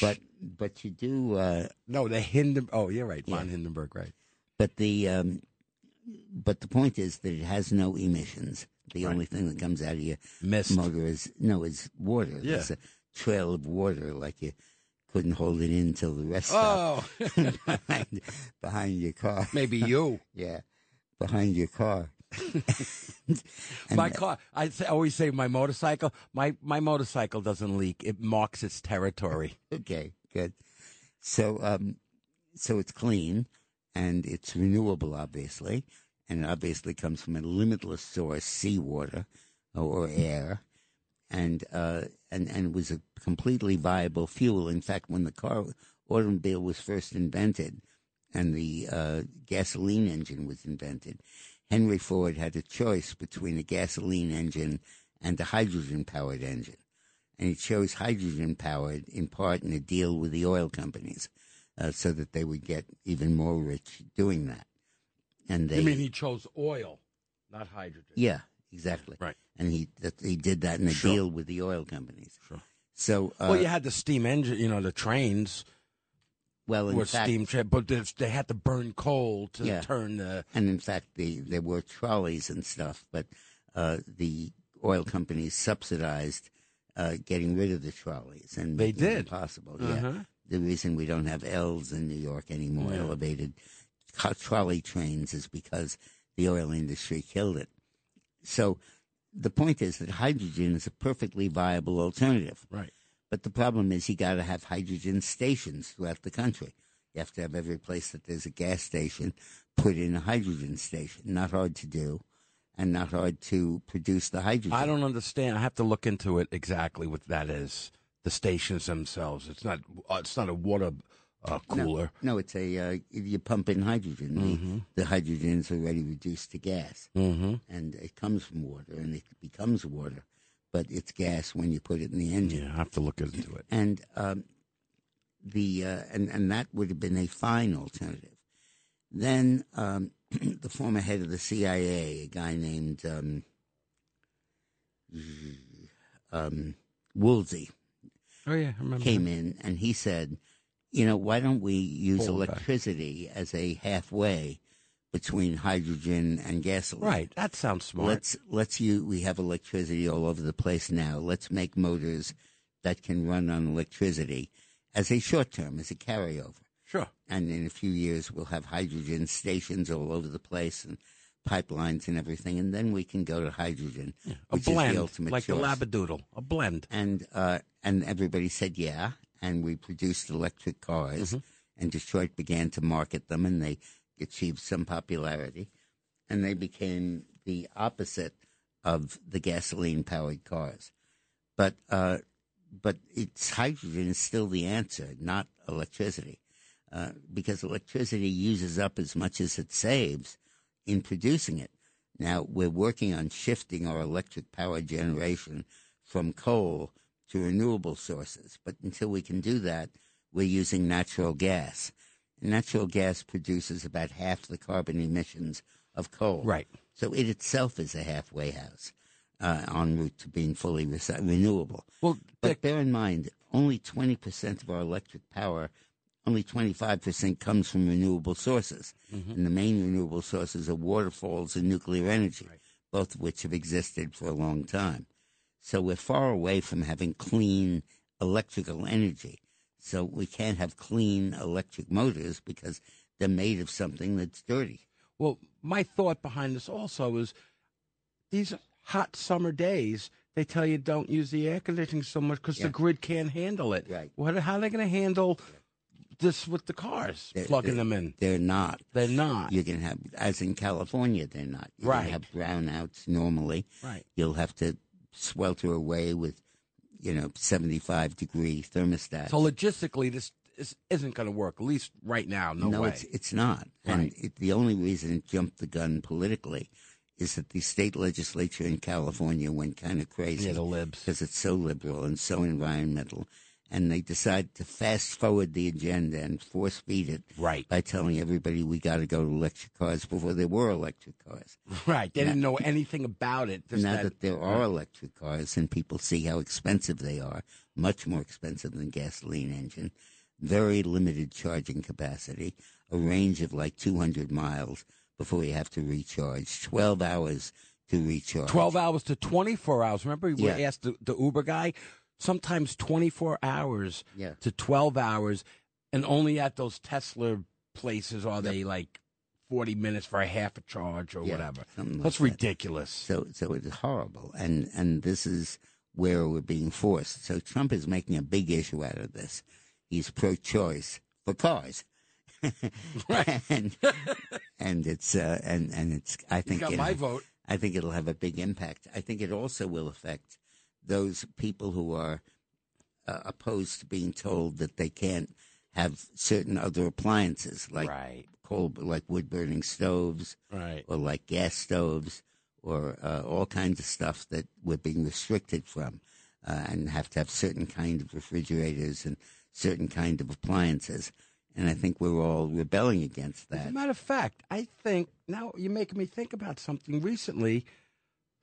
But but you do. Uh, No, the Hinden. Oh, you're right, Yeah. von Hindenburg, right? but the um, but the point is that it has no emissions. The Right. only thing that comes out of your Mist. motor is no, is water. Yeah. There's a trail of water, like you couldn't hold it in till the rest Oh, behind, behind your car. maybe you. Yeah, behind your car. And my car. I always say my motorcycle. My my motorcycle doesn't leak. It marks its territory. Okay, good. So, um, so it's clean and it's renewable, obviously, and it obviously comes from a limitless source, seawater or air, and uh, and and was a completely viable fuel. In fact, when the car automobile was first invented, and the uh, gasoline engine was invented, Henry Ford had a choice between a gasoline engine and a hydrogen powered engine and he chose hydrogen powered in part in a deal with the oil companies uh, so that they would get even more rich doing that. And they, you mean he chose oil, not hydrogen? yeah, exactly. Right. And he that, he did that in a Sure. deal with the oil companies. Sure. So, uh, well, you had the steam engine. You know, the trains well, in were fact, steam, tra- but they, they had to burn coal to Yeah. turn the. and in fact, the, there were trolleys and stuff, but uh, the oil companies subsidized uh, getting rid of the trolleys, and They did. possible. Uh-huh. Yeah, the reason we don't have L's in New York anymore, Yeah. elevated trolley trains, is because the oil industry killed it. So the point is that hydrogen is a perfectly viable alternative. Right. But the problem is you got to have hydrogen stations throughout the country. You have to have every place that there's a gas station put in a hydrogen station. Not hard to do, and not hard to produce the hydrogen. I don't understand. I have to look into it exactly what that is. The stations themselves. It's not. Uh, it's not a water uh, cooler. No, it's a uh, you pump in hydrogen. Mm-hmm. The, the hydrogen is already reduced to gas, Mm-hmm. and it comes from water, and it becomes water, but it's gas when you put it in the engine. Yeah, I have to look into it. and um, the uh, and and that would have been a fine alternative. Then um, the former head of the CIA, a guy named um, um, Woolsey, Oh yeah, I remember. came in and he said, "You know, why don't we use Hold back. electricity as a halfway between hydrogen and gasoline?" Right. That sounds smart. Let's let's you we have electricity all over the place now. Let's make motors that can run on electricity as a short term, as a carryover. Sure. And in a few years we'll have hydrogen stations all over the place and pipelines and everything, and then we can go to hydrogen, a which is blend, the ultimate like choice. a labradoodle, a blend. And uh, and everybody said yeah, and we produced electric cars. And Detroit began to market them, and they achieved some popularity, and they became the opposite of the gasoline-powered cars. But uh, but it's hydrogen is still the answer, not electricity, uh, because electricity uses up as much as it saves in producing it. Now we're working on shifting our electric power generation from coal to renewable sources, but until we can do that, we're using natural gas. Natural gas produces about half the carbon emissions of coal. Right. So it itself is a halfway house uh, en route to being fully reci- renewable. Well, but bear in mind, only 20% of our electric power, only 25% comes from renewable sources. Mm-hmm. And the main renewable sources are waterfalls and nuclear energy, both of which have existed for a long time. So we're far away from having clean electrical energy. So we can't have clean electric motors because they're made of something that's dirty. Well, my thought behind this also is these hot summer days, they tell you don't use the air conditioning so much because Yeah. the grid can't handle it. Right. What, how are they going to handle this with the cars, They're- plugging they're- them in? They're not. They're not. You can have, as in California, they're not. You Right. have brownouts normally. Right. You'll have to swelter away with, you know, 75 degree thermostats. So logistically, this, this isn't going to work, at least right now. No, way. it's it's not. And it, the only reason it jumped the gun politically is that the state legislature in California went kind of crazy. Yeah, the libs. Because it's so liberal and so environmental. And they decide to fast forward the agenda and force feed it right. by telling everybody we got to go to electric cars before there were electric cars. Right. They Now- didn't know anything about it. Now that, that there are electric cars and people see how expensive they are, much more expensive than gasoline engine, very limited charging capacity, a range of like 200 miles before you have to recharge, 12 hours to recharge. 12 hours to 24 hours. Remember, we Yeah. asked the, the Uber guy? Sometimes 24 hours Yeah. to 12 hours, and only at those Tesla places are they like 40 minutes for a half a charge or Yeah, whatever. like That's that. ridiculous. So, so it's horrible, and and this is where we're being forced. So Trump is making a big issue out of this. He's pro-choice for cars, and and it's uh, and and it's. I think got my vote. I think it'll have a big impact. I think it also will affect those people who are uh, opposed to being told that they can't have certain other appliances like Right. coal, like wood burning stoves, Right. or like gas stoves, or uh, all kinds of stuff that we're being restricted from, uh, and have to have certain kind of refrigerators and certain kind of appliances. And I think we're all rebelling against that. As a that. matter of fact, I think now you're making me think about something. Recently,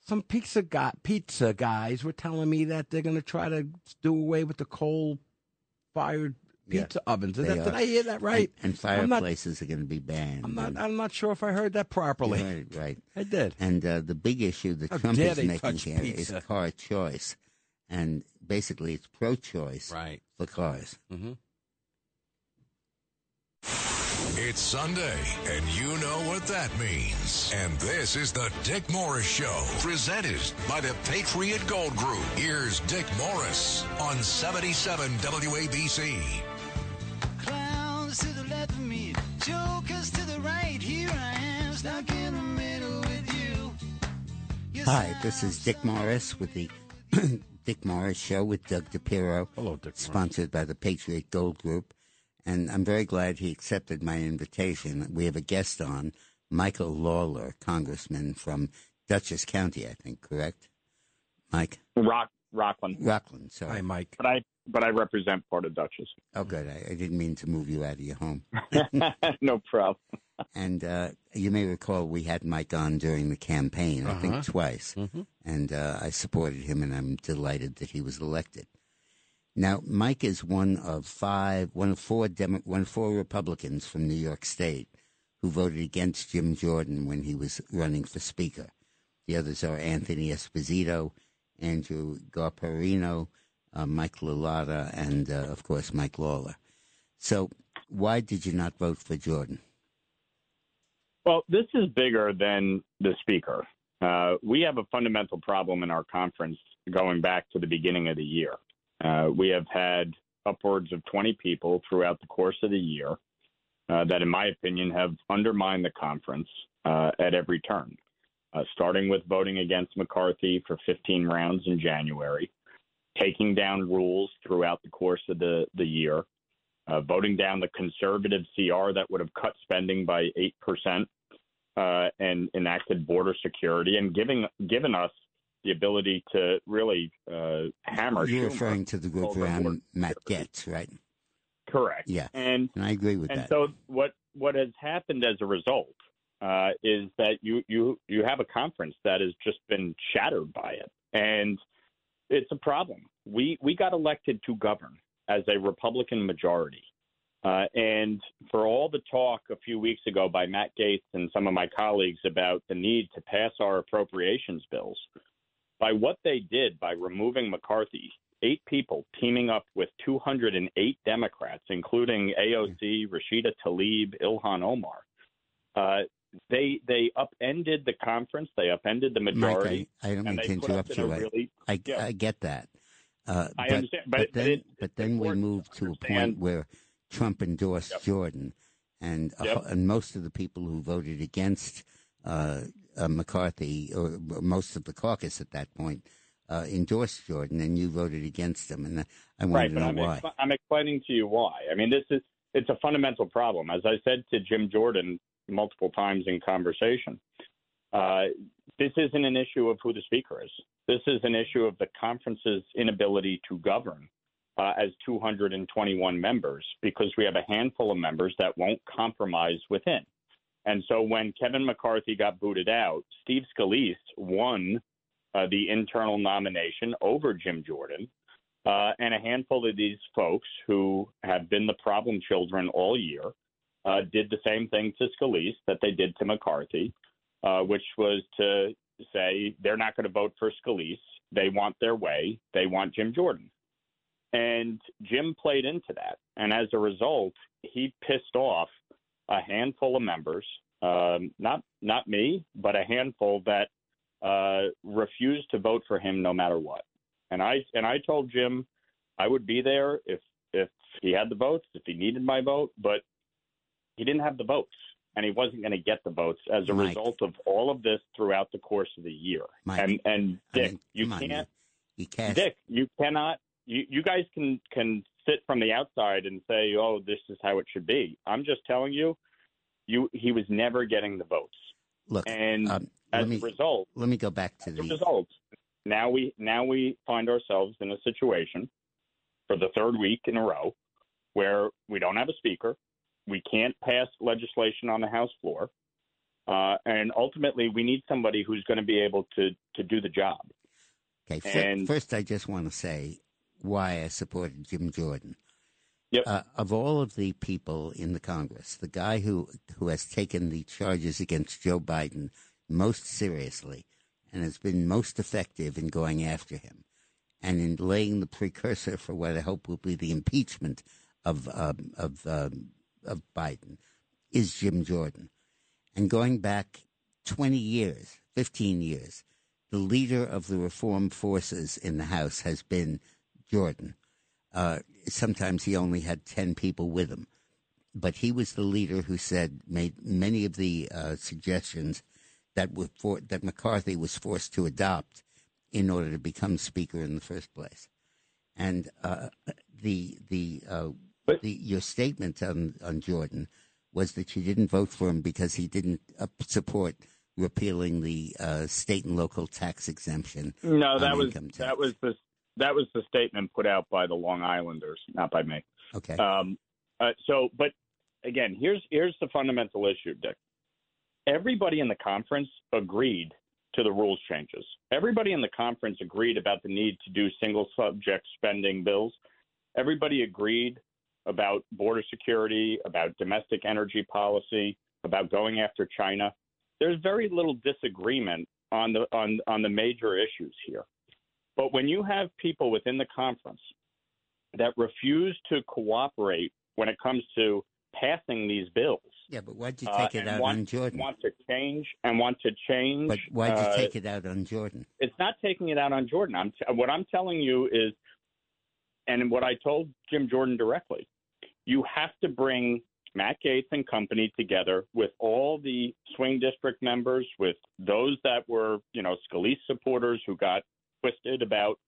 some pizza guy, pizza guys were telling me that they're going to try to do away with the coal-fired Yeah, pizza ovens. Did, that, did. I hear that right? And, and I'm not- fireplaces are going to be banned. I'm not. and- I'm not sure if I heard that properly. Right, right. I did. And uh, the big issue that How Trump is making here is pizza. car choice, and basically it's pro-choice Right. for cars. Mm-hmm. It's Sunday, and you know what that means. And this is the Dick Morris Show, presented by the Patriot Gold Group. Here's Dick Morris on 77 WABC. Clowns to the left of me, jokers to the right. Here I am, stuck in the middle with you. Yes, Hi, this is Dick Morris with the Dick Morris Show with Doug DePiro. Hello, Dick. Sponsored by the Patriot Gold Group. And I'm very glad he accepted my invitation. We have a guest on, Michael Lawler, congressman from Dutchess County, I think, correct? Mike? Rock Rockland. Rockland, sorry. Hi, Mike. But I but I represent part of Dutchess. Oh, good. I, I didn't mean to move you out of your home. no problem. And uh, you may recall we had Mike on during the campaign, I Uh-huh. think twice. Mhm. And uh, I supported him, and I'm delighted that he was elected. Now, Mike is one of five, one of four, Demo- one of four Republicans from New York State who voted against Jim Jordan when he was running for Speaker. The others are Anthony Esposito, Andrew Garbarino, uh, Mike LaLota, and, uh, of course, Mike Lawler. So, why did you not vote for Jordan? Well, this is bigger than the speaker. Uh, we have a fundamental problem in our conference going back to the beginning of the year. Uh, we have had upwards of 20 people throughout the course of the year uh, that, in my opinion, have undermined the conference uh, at every turn, uh, starting with voting against McCarthy for 15 rounds in January, taking down rules throughout the course of the, the year, uh, voting down the conservative CR that would have cut spending by 8% uh, and enacted border security, and giving given us the ability to really uh, hammer. You're Schumer referring to the group around Matt Gaetz, right? Correct. Yeah. And And I agree with and that. And so what what has happened as a result uh, is that you you you have a conference that has just been shattered by it, and it's a problem. We we got elected to govern as a Republican majority. Uh, and for all the talk a few weeks ago by Matt Gaetz and some of my colleagues about the need to pass our appropriations bills, by what they did by removing McCarthy, eight people teaming up with 208 Democrats, including AOC, Rashida Tlaib, Ilhan Omar, uh, they they upended the conference. They upended the majority. Mike, I, I don't mean to interrupt you. I, really- I, yeah. I get that. Uh, I but, understand, but- but then, it- but then we moved to a point where Trump endorsed Jordan, and uh, and most of the people who voted against uh, uh, McCarthy, or most of the caucus at that point, uh, endorsed Jordan, and you voted against him, and I wanted right, to know I'm, why. I'm explaining to you why. I mean, this is it's a fundamental problem. As I said to Jim Jordan multiple times in conversation, uh, this isn't an issue of who the speaker is. This is an issue of the conference's inability to govern uh, as 221 members because we have a handful of members that won't compromise within. And so when Kevin McCarthy got booted out, Steve Scalise won uh, the internal nomination over Jim Jordan. Uh, and a handful of these folks who have been the problem children all year uh, did the same thing to Scalise that they did to McCarthy, uh, which was to say they're not going to vote for Scalise. They want their way. They want Jim Jordan. And Jim played into that. And as a result, he pissed off a handful of members, um, not not me, but a handful that uh, refused to vote for him no matter what. And I and I told Jim I would be there if if he had the votes, if he needed my vote, but he didn't have the votes, and he wasn't going to get the votes as a Mike. result of all of this throughout the course of the year. Mike, and and I Dick, mean, you come on, can't. You cast Dick, you cannot. You you guys can can sit from the outside and say, "Oh, this is how it should be." I'm just telling you, you he was never getting the votes, Look, and um, as me a result, let me go back to the results. now we now we find ourselves in a situation for the third week in a row where we don't have a speaker, we can't pass legislation on the House floor, uh, and ultimately we need somebody who's going to be able to to do the job. Okay, And- first, I just want to say why I supported Jim Jordan. Yep. Uh, of all of the people in the Congress, the guy who, who has taken the charges against Joe Biden most seriously and has been most effective in going after him and in laying the precursor for what I hope will be the impeachment of, um, of, um, of Biden is Jim Jordan. And going back 20 years, 15 years, the leader of the reform forces in the House has been Jordan. Uh, sometimes he only had 10 people with him. But he was the leader who said, made many of the uh, suggestions that, were for, that McCarthy was forced to adopt in order to become Speaker in the first place. And uh, the, the, uh, the, your statement on, on Jordan was that you didn't vote for him because he didn't uh, support repealing the uh, state and local tax exemption. No, that was tax. that was the that was the statement put out by the Long Islanders, not by me. Okay. Um, uh, so, but again, here's here's the fundamental issue, Dick. Everybody in the conference agreed to the rules changes. Everybody in the conference agreed about the need to do single subject spending bills. Everybody agreed about border security, about domestic energy policy, about going after China. There's very little disagreement on the on on the major issues here. But when you have people within the conference that refuse to cooperate when it comes to passing these bills, Yeah, but why'd you uh, take it out want, on Jordan? want to change and want to change, But why'd you uh, take it out on Jordan? it's not taking it out on Jordan. I'm t- what I'm telling you is and what I told Jim Jordan directly, you have to bring Matt Gaetz and company together with all the swing district members, with those that were, you know, Scalise supporters who got twisted about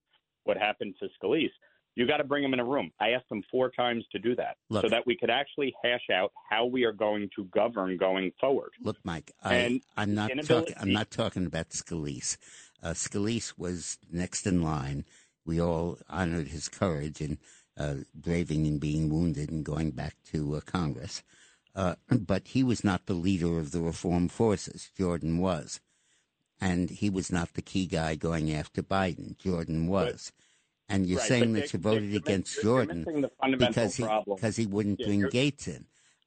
what happened to Scalise. You got to bring them in a room. I asked them four times to do that Look. so that we could actually hash out how we are going to govern going forward. Look, Mike, I, I'm not talking. I'm not talking about Scalise. Uh, Scalise was next in line. We all honored his courage in uh, braving and being wounded and going back to uh, Congress. Uh, but he was not the leader of the reform forces. Jordan was, and he was not the key guy going after Biden. Jordan was. and you're Right, saying that you voted against Jordan missing the fundamental because he problem. because he wouldn't Yeah, bring Gaetz in.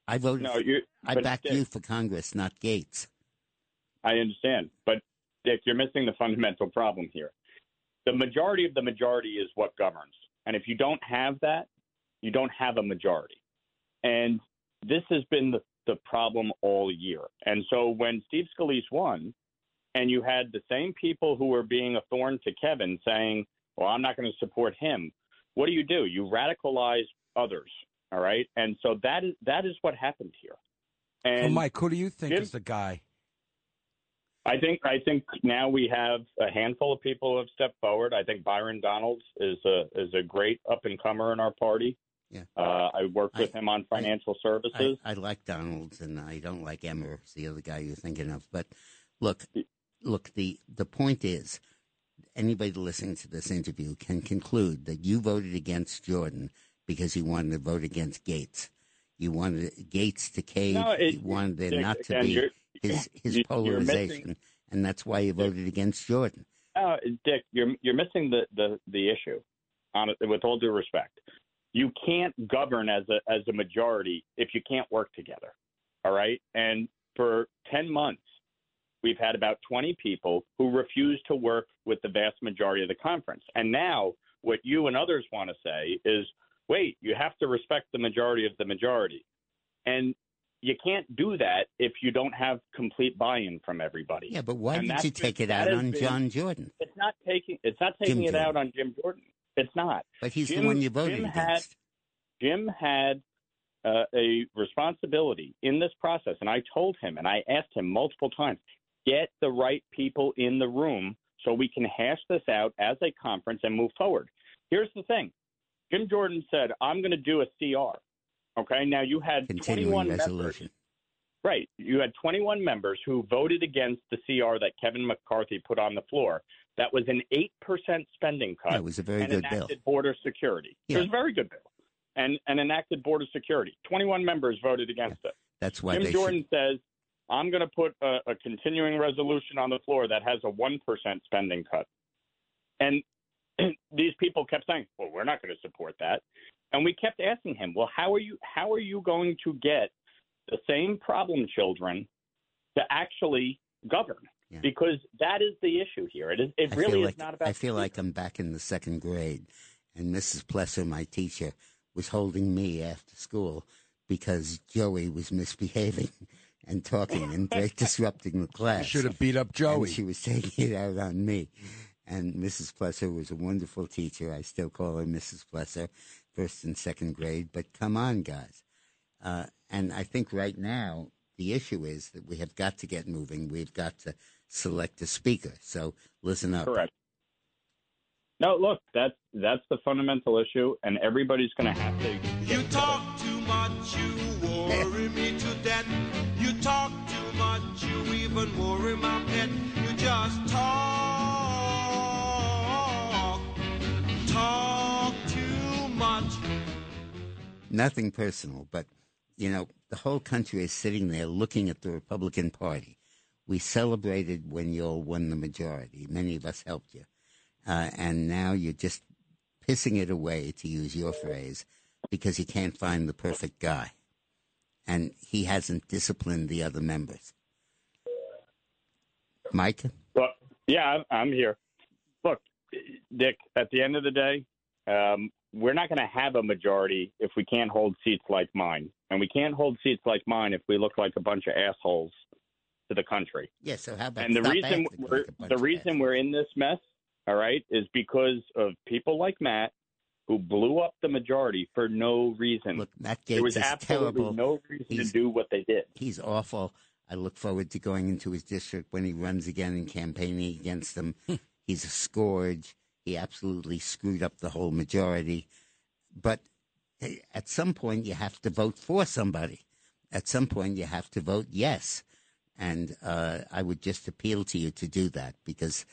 I voted. No, you- I but backed you for Congress, not Gaetz. I understand, but Dick, you're missing the fundamental problem here. The majority of the majority is what governs, and if you don't have that, you don't have a majority. And this has been the, the problem all year. And so when Steve Scalise won, and you had the same people who were being a thorn to Kevin saying, "Well, I'm not going to support him," what do you do? You radicalize others. All right, and so that is that is what happened here. And so, Mike, who do you think Jim- is the guy? I think I think now we have a handful of people who have stepped forward. I think Byron Donalds is a is a great up and comer in our party. Yeah. Uh, I worked with him on financial services. I, I like Donalds, and I don't like Emmer, the other guy you're thinking of. But look, look. The the point is, anybody listening to this interview can conclude that you voted against Jordan because you wanted to vote against Gaetz. You wanted Gaetz to cave. No, it- you wanted there not to be his his polarization, and that's why you voted against Jordan. Uh, Dick, you're you're missing the the, the issue. On it, with all due respect, you can't govern as a as a majority if you can't work together. All right, and for ten months, we've had about twenty people who refuse to work with the vast majority of the conference. And now, what you and others want to say is, wait, you have to respect the majority of the majority, and you can't do that if you don't have complete buy-in from everybody. Yeah, but why And did you take it out on been- John Jordan? It's not taking. It's not Jim taking it Jordan. out on Jim Jordan. It's not. But he's the one you voted Jim against. Had, Jim had uh, a responsibility in this process, and I told him, and I asked him multiple times, get the right people in the room so we can hash this out as a conference and move forward. Here's the thing: Jim Jordan said, "I'm going to do a CR." Okay, now you had Continuing 21 resolution. members. Right. You had 21 members who voted against the CR that Kevin McCarthy put on the floor. That was an 8% spending cut. Yeah, it was a very and good bill. enacted border security. Yeah. It was a very good bill. And, and enacted border security. 21 members voted against it. That's why Jim Jordan says, I'm going to put a, a continuing resolution on the floor that has a 1% spending cut. And these people kept saying, well, we're not going to support that. And we kept asking him, well, how are you, how are you going to get the same problem children to actually govern? Because that is the issue here. It is. It I really is like, not about. I feel like I'm back in the second grade, and Mrs. Plesser, my teacher, was holding me after school because Joey was misbehaving and talking and disrupting the class. should have beat up Joey. And she was taking it out on me. And Mrs. Plesser was a wonderful teacher. I still call her Mrs. Plesser, first and second grade. But come on, guys. Uh, and I think right now the issue is that we have got to get moving. We've got to select a speaker. So listen up. Correct. No, look, that's that's the fundamental issue, and everybody's going to have to. You talk too much, you worry me to death. Talk too much, you even worry my pet. You just talk, talk too much. Nothing personal, but you know, the whole country is sitting there looking at the Republican Party. We celebrated when you all won the majority. Many of us helped you. Uh, and now you're just pissing it away, to use your phrase, because you can't find the perfect guy. And he hasn't disciplined the other members. Mike? Well, yeah, I'm- I'm here. Look, Dick. At the end of the day, um, we're not going to have a majority if we can't hold seats like mine, and we can't hold seats like mine if we look like a bunch of assholes to the country. Yeah, so how about and the reason we're like the reason we're in this mess, all right, is because of people like Matt who blew up the majority for no reason. Look, Matt there was is absolutely terrible. no reason He's- to do what they did. He's awful. I look forward to going into his district when he runs again and campaigning against them. He's a scourge. He absolutely screwed up the whole majority. But at some point, you have to vote for somebody. At some point, you have to vote yes. And uh, I would just appeal to you to do that because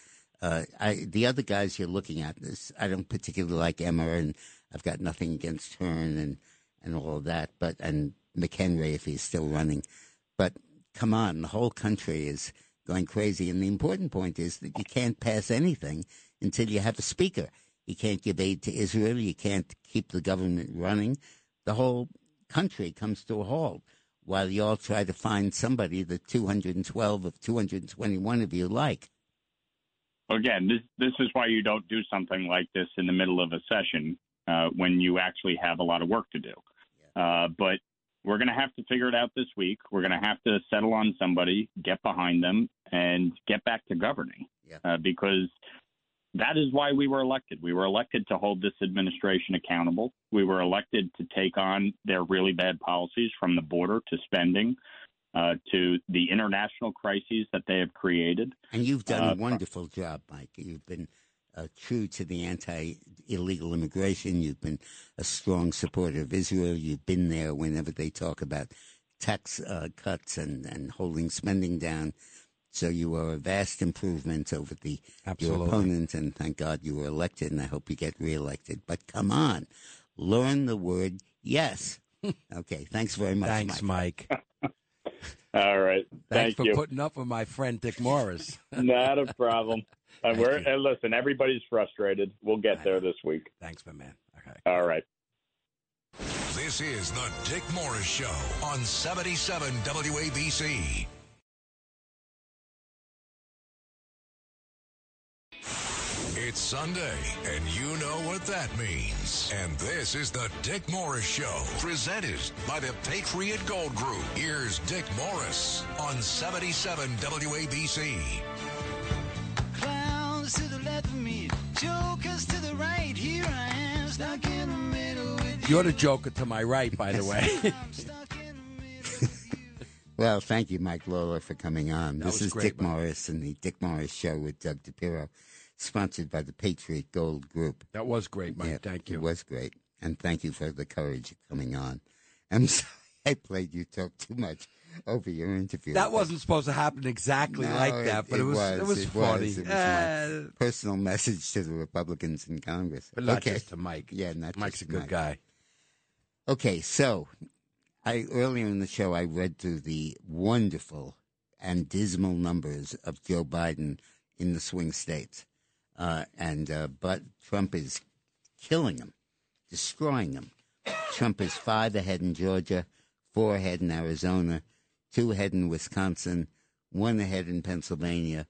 uh, I, the other guys you're looking at, this, I don't particularly like Emmer, and I've got nothing against Hern and, and all of that, but and McHenry if he's still running. But come on, the whole country is going crazy. And the important point is that you can't pass anything until you have a speaker. You can't give aid to Israel. You can't keep the government running. The whole country comes to a halt while you all try to find somebody that 212 of 221 of you like. Again, this this is why you don't do something like this in the middle of a session uh, when you actually have a lot of work to do. Uh, but we're going to have to figure it out this week. We're going to have to settle on somebody, get behind them, and get back to governing. Uh, because that is why we were elected. We were elected to hold this administration accountable. We were elected to take on their really bad policies from the border to spending uh, to the international crises that they have created. And you've done Uh, a wonderful job, Mike. You've been uh, true to the anti illegal immigration. You've been a strong supporter of Israel. You've been there whenever they talk about tax uh, cuts and, and holding spending down. So you are a vast improvement over the your Absolutely. opponent, and thank God you were elected, and I hope you get reelected. But come on, learn the word yes. okay, thanks very much. Thanks, Mike. All right. Thanks Thank for you. putting up with my friend Dick Morris. Not a problem. Uh, and we're and uh, listen, everybody's frustrated. We'll get there this week. Thanks, my man. Okay. All right. This is the Dick Morris Show on 77 WABC. It's Sunday, and you know what that means. And this is the Dick Morris Show, presented by the Patriot Gold Group. Here's Dick Morris on 77 WABC. Clowns to the left of me, jokers to the right. Here I am, stuck in the middle with you. You're the joker to my right, by the way. Well, thank you, Mike Lawler, for coming on. That this is great, Dick Mike. Morris and the Dick Morris Show with Doug DePiro, sponsored by the Patriot Gold Group. That was great, Mike. Yeah, Thank you. It was great. And thank you for the courage of coming on. I'm sorry I played you talk too much over your interview. That wasn't supposed to happen exactly No, like that, but it, was, it was funny. It was Eh, my personal message to the Republicans in Congress. but not okay. just to Mike. Yeah, not Mike's a good Mike. guy. Okay, so I earlier in the show I read through the wonderful and dismal numbers of Joe Biden in the swing states, uh, and uh, but Trump is killing them, destroying them. Trump is five ahead in Georgia, four ahead in Arizona, two ahead in Wisconsin, one ahead in Pennsylvania,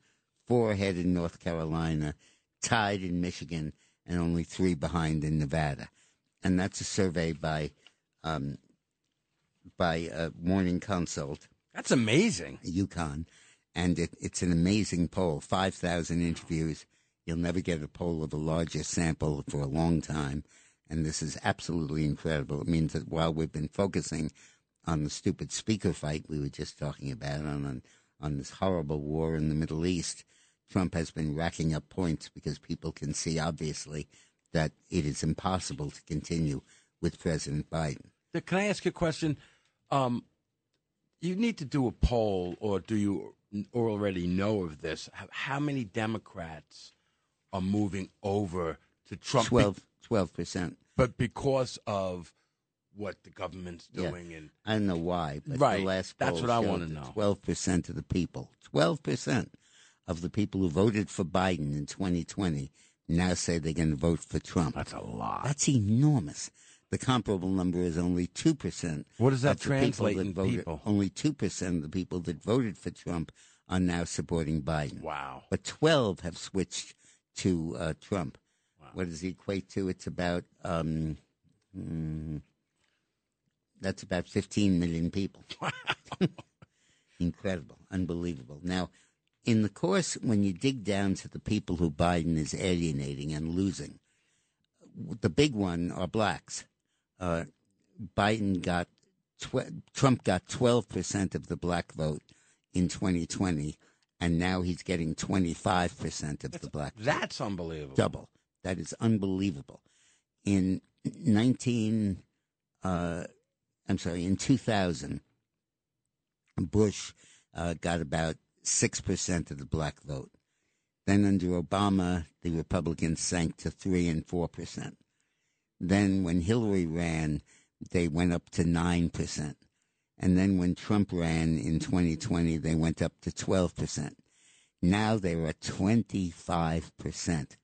four ahead in North Carolina, tied in Michigan, and only three behind in Nevada. And that's a survey by um, by uh, Morning Consult. That's amazing. Yukon, and it, it's an amazing poll. Five thousand interviews. You'll never get a poll of a larger sample for a long time, and this is absolutely incredible. It means that while we've been focusing on the stupid speaker fight we were just talking about, on on, on this horrible war in the Middle East, Trump has been racking up points because people can see obviously that it is impossible to continue with President Biden. Can I ask you a question? Um, you need to do a poll, or do you already know of this? How, how many Democrats are moving over to Trump? be- 12 percent. but because of what the government's Yeah. doing, and I don't know why, but Right. the last That's poll what I wanna know. Twelve percent of the people, twelve percent of the people who voted for Biden in 2020 now say they're going to vote for Trump. That's a lot. That's enormous. The comparable number is only two percent. What does that of the people translate in people? Only two percent of the people that voted for Trump are now supporting Biden. Wow. But twelve have switched to uh, Trump. What does he equate to? It's about um, mm, that's about 15 million people. Incredible, unbelievable. Now, in the course, when you dig down to the people who Biden is alienating and losing, the big one are blacks. Uh, Biden got tw- Trump got 12% of the black vote in 2020, and now he's getting 25% of the black vote. That's unbelievable. Double. That is unbelievable. In 19, uh, I'm sorry, in 2000, Bush uh, got about 6% of the black vote. Then under Obama, the Republicans sank to 3 and 4%. Then when Hillary ran, they went up to 9%. And then when Trump ran in 2020, they went up to 12%. Now they're at 25%.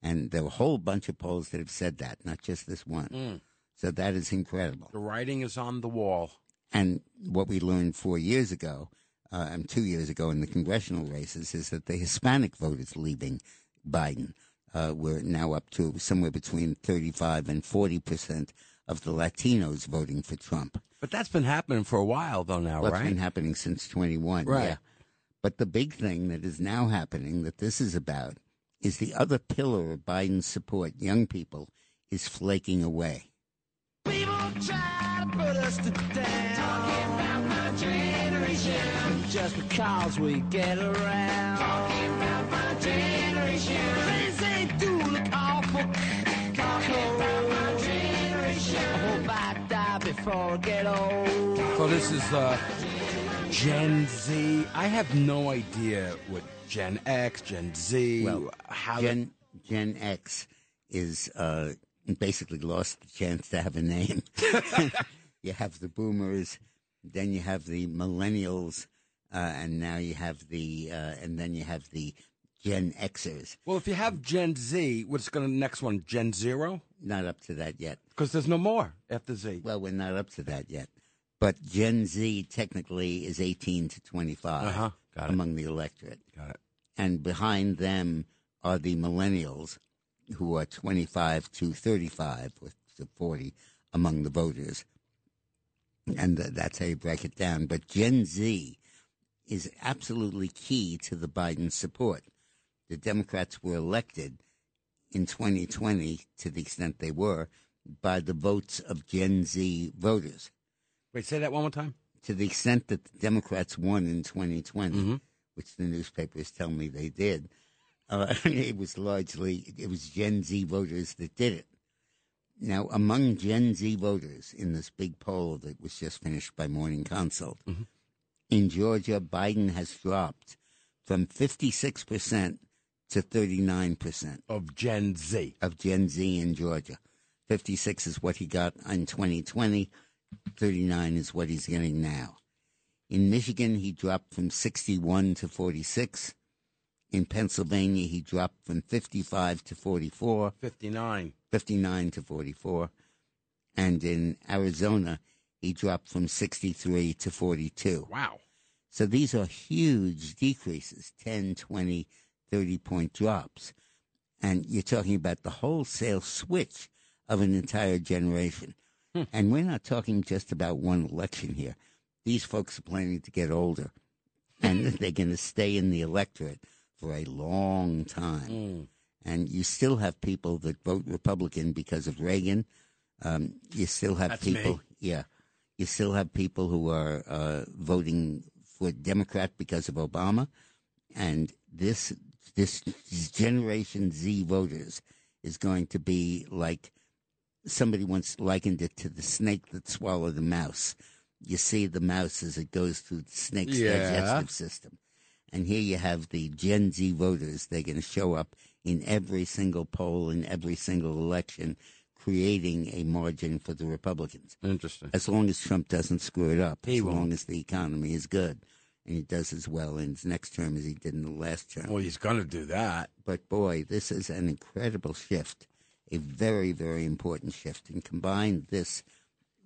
And there are a whole bunch of polls that have said that, not just this one. Mm. So that is incredible. The writing is on the wall. And what we learned four years ago, uh, and two years ago in the congressional races, is that the Hispanic vote is leaving Biden. Uh, we're now up to somewhere between 35 and 40 percent of the Latinos voting for Trump. But that's been happening for a while, though. Now, Well, right? It's been happening since 21. Right. Yeah. But the big thing that is now happening that this is about is the other pillar of Biden's support, young people, is flaking away. Try to put us to down. Talking about my generation. Just because we get around. Talking about my generation. Things they do look awful. Die before I get old. So this is uh, Gen Z. I have no idea what Gen X, Gen Z, Well, how Gen Gen X is uh, basically lost the chance to have a name. you have the Boomers, then you have the Millennials, uh, and now you have the uh, and then you have the Gen Xers. Well, if you have Gen Z, what's going to next one? Gen Zero? Not up to that yet. Because there's no more after Z. Well, we're not up to that yet. But Gen Z technically is 18 to 25 Uh-huh. Among the electorate. Got it. And behind them are the millennials, who are 25 to 35 or to 40 among the voters. And th- that's how you break it down. But Gen Z is absolutely key to the Biden support. The Democrats were elected in 2020, to the extent they were, by the votes of Gen Z voters. Wait, say that one more time. To the extent that the Democrats won in 2020, Mm-hmm. which the newspapers tell me they did, uh, it was largely it was Gen Z voters that did it. Now, among Gen Z voters in this big poll that was just finished by Morning Consult, Mm-hmm. in Georgia, Biden has dropped from 56 percent to 39 percent of Gen Z. Of Gen Z in Georgia, 56 is what he got in 2020. 39 is what he's getting now. In Michigan, he dropped from 61 to 46. In Pennsylvania, he dropped from 55 to 44. 59. 59 to 44. And in Arizona, he dropped from 63 to 42. Wow. So these are huge decreases 10, 20, 30 point drops. And you're talking about the wholesale switch of an entire generation. And we're not talking just about one election here. These folks are planning to get older, and they're going to stay in the electorate for a long time. And you still have people that vote Republican because of Reagan. Um, you still have That's me. people, yeah. You still have people who are uh, voting for Democrat because of Obama, and this this Generation Z voters is going to be like somebody once likened it to the snake that swallowed the mouse. You see the mouse as it goes through the snake's Yeah. digestive system. And here you have the Gen Z voters. They're going to show up in every single poll, in every single election, creating a margin for the Republicans. Interesting. As long as Trump doesn't screw it up, He as won't. long as the economy is good. And he does as well in his next term as he did in the last term. Well, he's going to do that. But boy, this is an incredible shift, a very, very important shift. And combine this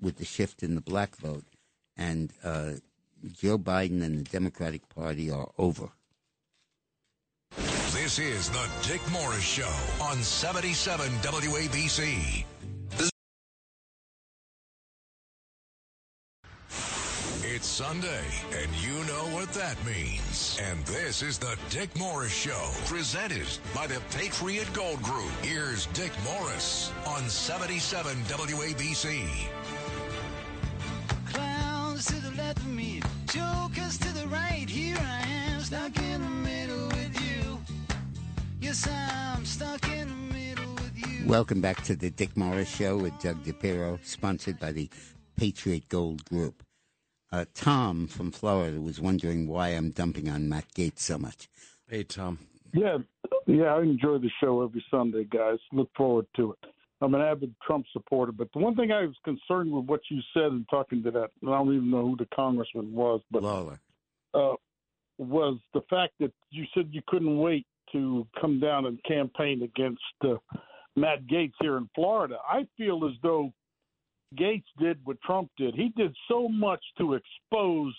with the shift in the black vote, and uh, Joe Biden and the Democratic Party are over. This is the Dick Morris Show on 77 WABC. It's Sunday, and you know what that means. And this is the Dick Morris Show, presented by the Patriot Gold Group. Here's Dick Morris on 77 WABC. Clowns to the left of me, jokers to the right. Here I am, stuck in the middle with you. Yes, I'm stuck in the middle with you. Welcome back to the Dick Morris Show with Doug DePiro, sponsored by the Patriot Gold Group. Uh, Tom from Florida was wondering why I'm dumping on Matt Gaetz so much. Hey, Tom. Yeah, yeah, I enjoy the show every Sunday, guys. Look forward to it. I'm an avid Trump supporter, but the one thing I was concerned with what you said in talking to that, I don't even know who the congressman was, but Lawler. uh, was the fact that you said you couldn't wait to come down and campaign against uh, Matt Gaetz here in Florida. I feel as though Gaetz did what Trump did. He did so much to expose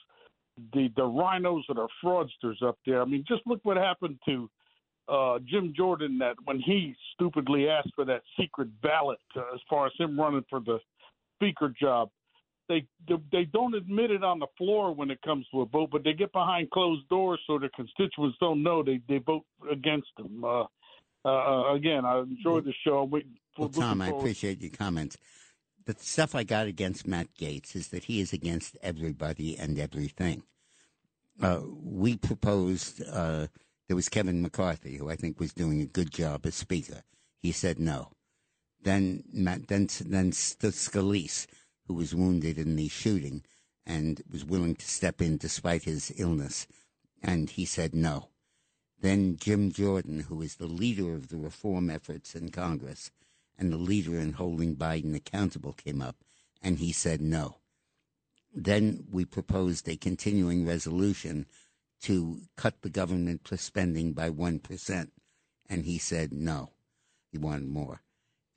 the the RINOs and the fraudsters up there. I mean, just look what happened to uh, Jim Jordan that when he stupidly asked for that secret ballot uh, as far as him running for the speaker job. They they don't admit it on the floor when it comes to a vote, but they get behind closed doors so their constituents don't know they they vote against them. Uh, uh, again, I enjoyed the show. I'm waiting for Well, Tom, I appreciate your comments. The stuff I got against Matt Gaetz is that he is against everybody and everything. Uh, we proposed, uh, there was Kevin McCarthy, who I think was doing a good job as Speaker. He said no. Then, Matt, then, then Scalise, who was wounded in the shooting and was willing to step in despite his illness, and he said no. Then Jim Jordan, who is the leader of the reform efforts in Congress and the leader in holding Biden accountable, came up and he said no. Then we proposed a continuing resolution to cut the government spending by 1%, and he said no. He wanted more.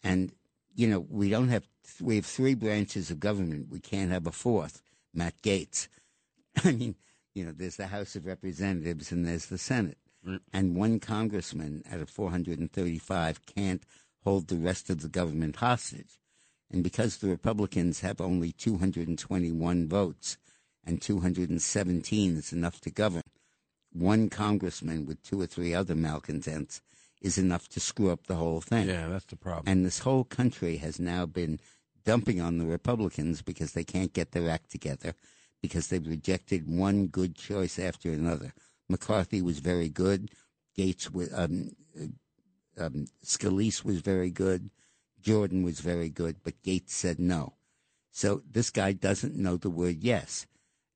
And, you know, we don't have, we have three branches of government. We can't have a fourth, Matt Gaetz. I mean, you know, there's the House of Representatives and there's the Senate. And one congressman out of 435 can't hold the rest of the government hostage. And because the Republicans have only 221 votes and 217 is enough to govern, one congressman with two or three other malcontents is enough to screw up the whole thing. Yeah, that's the problem. And this whole country has now been dumping on the Republicans because they can't get their act together, because they've rejected one good choice after another. McCarthy was very good. Gaetz was, um, um, Scalise was very good. Jordan was very good, but Gaetz said no. So this guy doesn't know the word yes.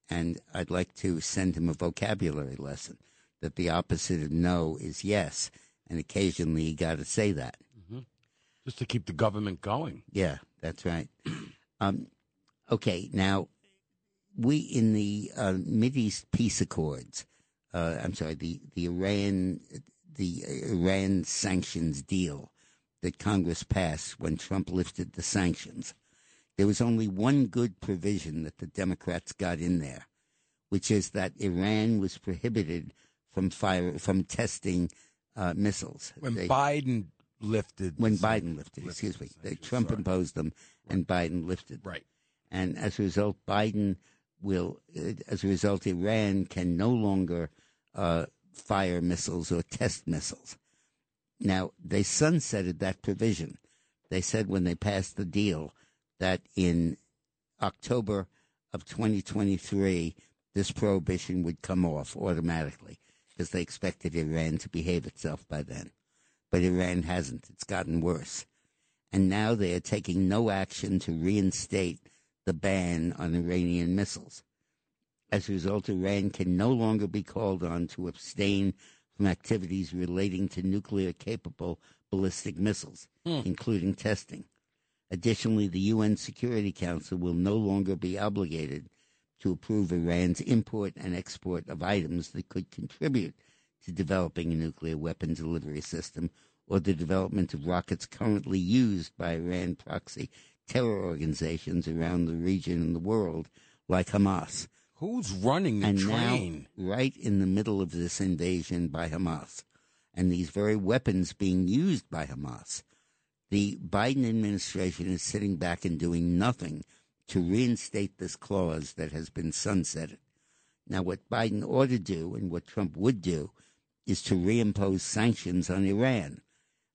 And I'd like to send him a vocabulary lesson that the opposite of no is yes. And occasionally you got to say that. Just to keep the government going. Yeah, that's right. Um, okay, now we in the uh, East peace accords. Uh, I'm sorry, the the Iran the Iran sanctions deal that Congress passed when Trump lifted the sanctions. There was only one good provision that the Democrats got in there, which is that Iran was prohibited from fire from testing uh, missiles. When They- Biden lifted. when Biden lifted, excuse me, They- Trump imposed them, and Biden lifted. Right. And as a result, Biden will, as a result, Iran can no longer uh, fire missiles or test missiles. Now they sunsetted that provision. They said when they passed the deal that in October of 2023, this prohibition would come off automatically because they expected Iran to behave itself by then but Iran hasn't. It's gotten worse. And now they are taking no action to reinstate the ban on Iranian missiles. As a result, Iran can no longer be called on to abstain from activities relating to nuclear capable ballistic missiles, hmm. including testing. Additionally, the UN Security Council will no longer be obligated to approve Iran's import and export of items that could contribute to developing a nuclear weapon delivery system or the development of rockets currently used by Iran proxy terror organizations around the region and the world, like Hamas. Who's running the and train? Now, right in the middle of this invasion by Hamas, and these very weapons being used by Hamas, the Biden administration is sitting back and doing nothing to reinstate this clause that has been sunsetted. Now, what Biden ought to do and what Trump would do is to reimpose sanctions on Iran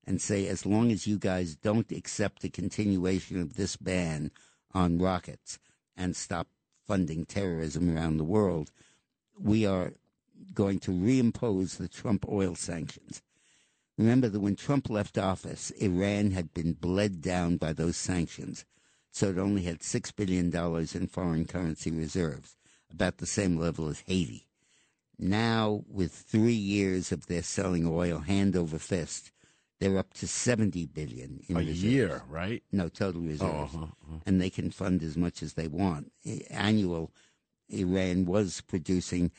and say, as long as you guys don't accept the continuation of this ban on rockets and stop funding terrorism around the world, we are going to reimpose the Trump oil sanctions. Remember that when Trump left office, Iran had been bled down by those sanctions, so it only had $6 billion in foreign currency reserves, about the same level as Haiti. Now, with three years of their selling oil hand over fist, they're up to 70 billion in A reserves. year, right? No, total reserves. uh-huh, uh-huh. And they can fund as much as they want. Annual, Iran was producing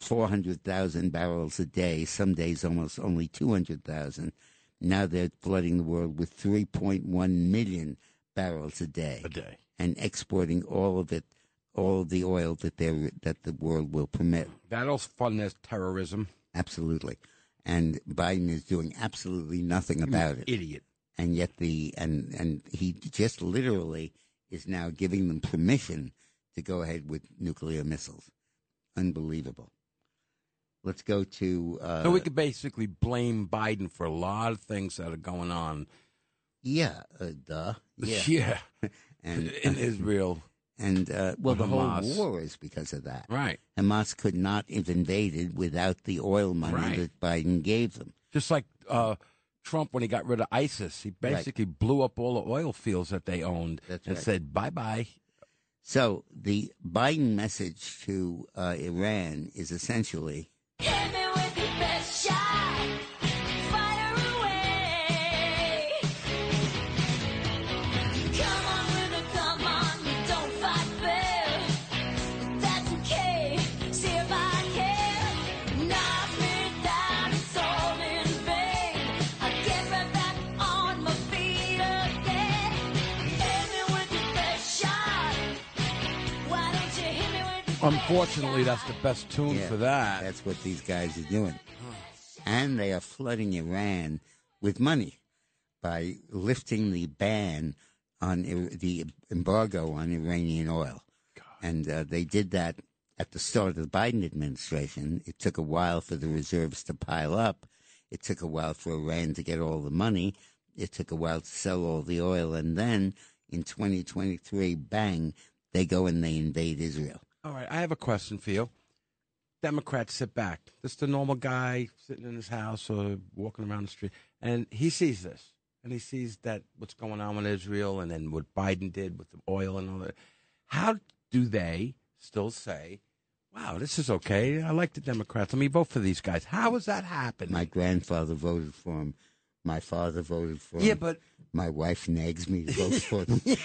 400,000 barrels a day, some days almost only 200,000. Now they're flooding the world with 3.1 million barrels a day. A day. And exporting all of it, all of the oil that they that the world will permit. That'll fund their terrorism. Absolutely. And Biden is doing absolutely nothing about it. Idiot. And yet the and and he just literally is now giving them permission to go ahead with nuclear missiles. Unbelievable. Let's go to uh, so we could basically blame Biden for a lot of things that are going on. yeah, uh, duh, yeah, Yeah. and in Israel. And uh, well, the Hamas. whole war is because of that. Right. Hamas could not have invaded without the oil money Right. that Biden gave them. Just like uh, Trump when he got rid of ISIS, he Right. basically blew up all the oil fields that they owned That's and right. said bye bye. So the Biden message to uh, Iran is essentially Unfortunately, that's the best tune Yeah, for that. That's what these guys are doing. And they are flooding Iran with money by lifting the ban on the embargo on Iranian oil. And uh, they did that at the start of the Biden administration. It took a while for the reserves to pile up. It took a while for Iran to get all the money. It took a while to sell all the oil. And then in 2023, bang, they go and they invade Israel. All right, I have a question for you. Democrats sit back. Just the normal guy sitting in his house or walking around the street, and he sees this, and he sees that what's going on with Israel, and then what Biden did with the oil and all that. How do they still say, "Wow, this is okay. I like the Democrats. Let me vote for these guys"? How is that happening? My grandfather voted for him. My father voted for him. Yeah, but- my wife nags me to vote for them. yeah,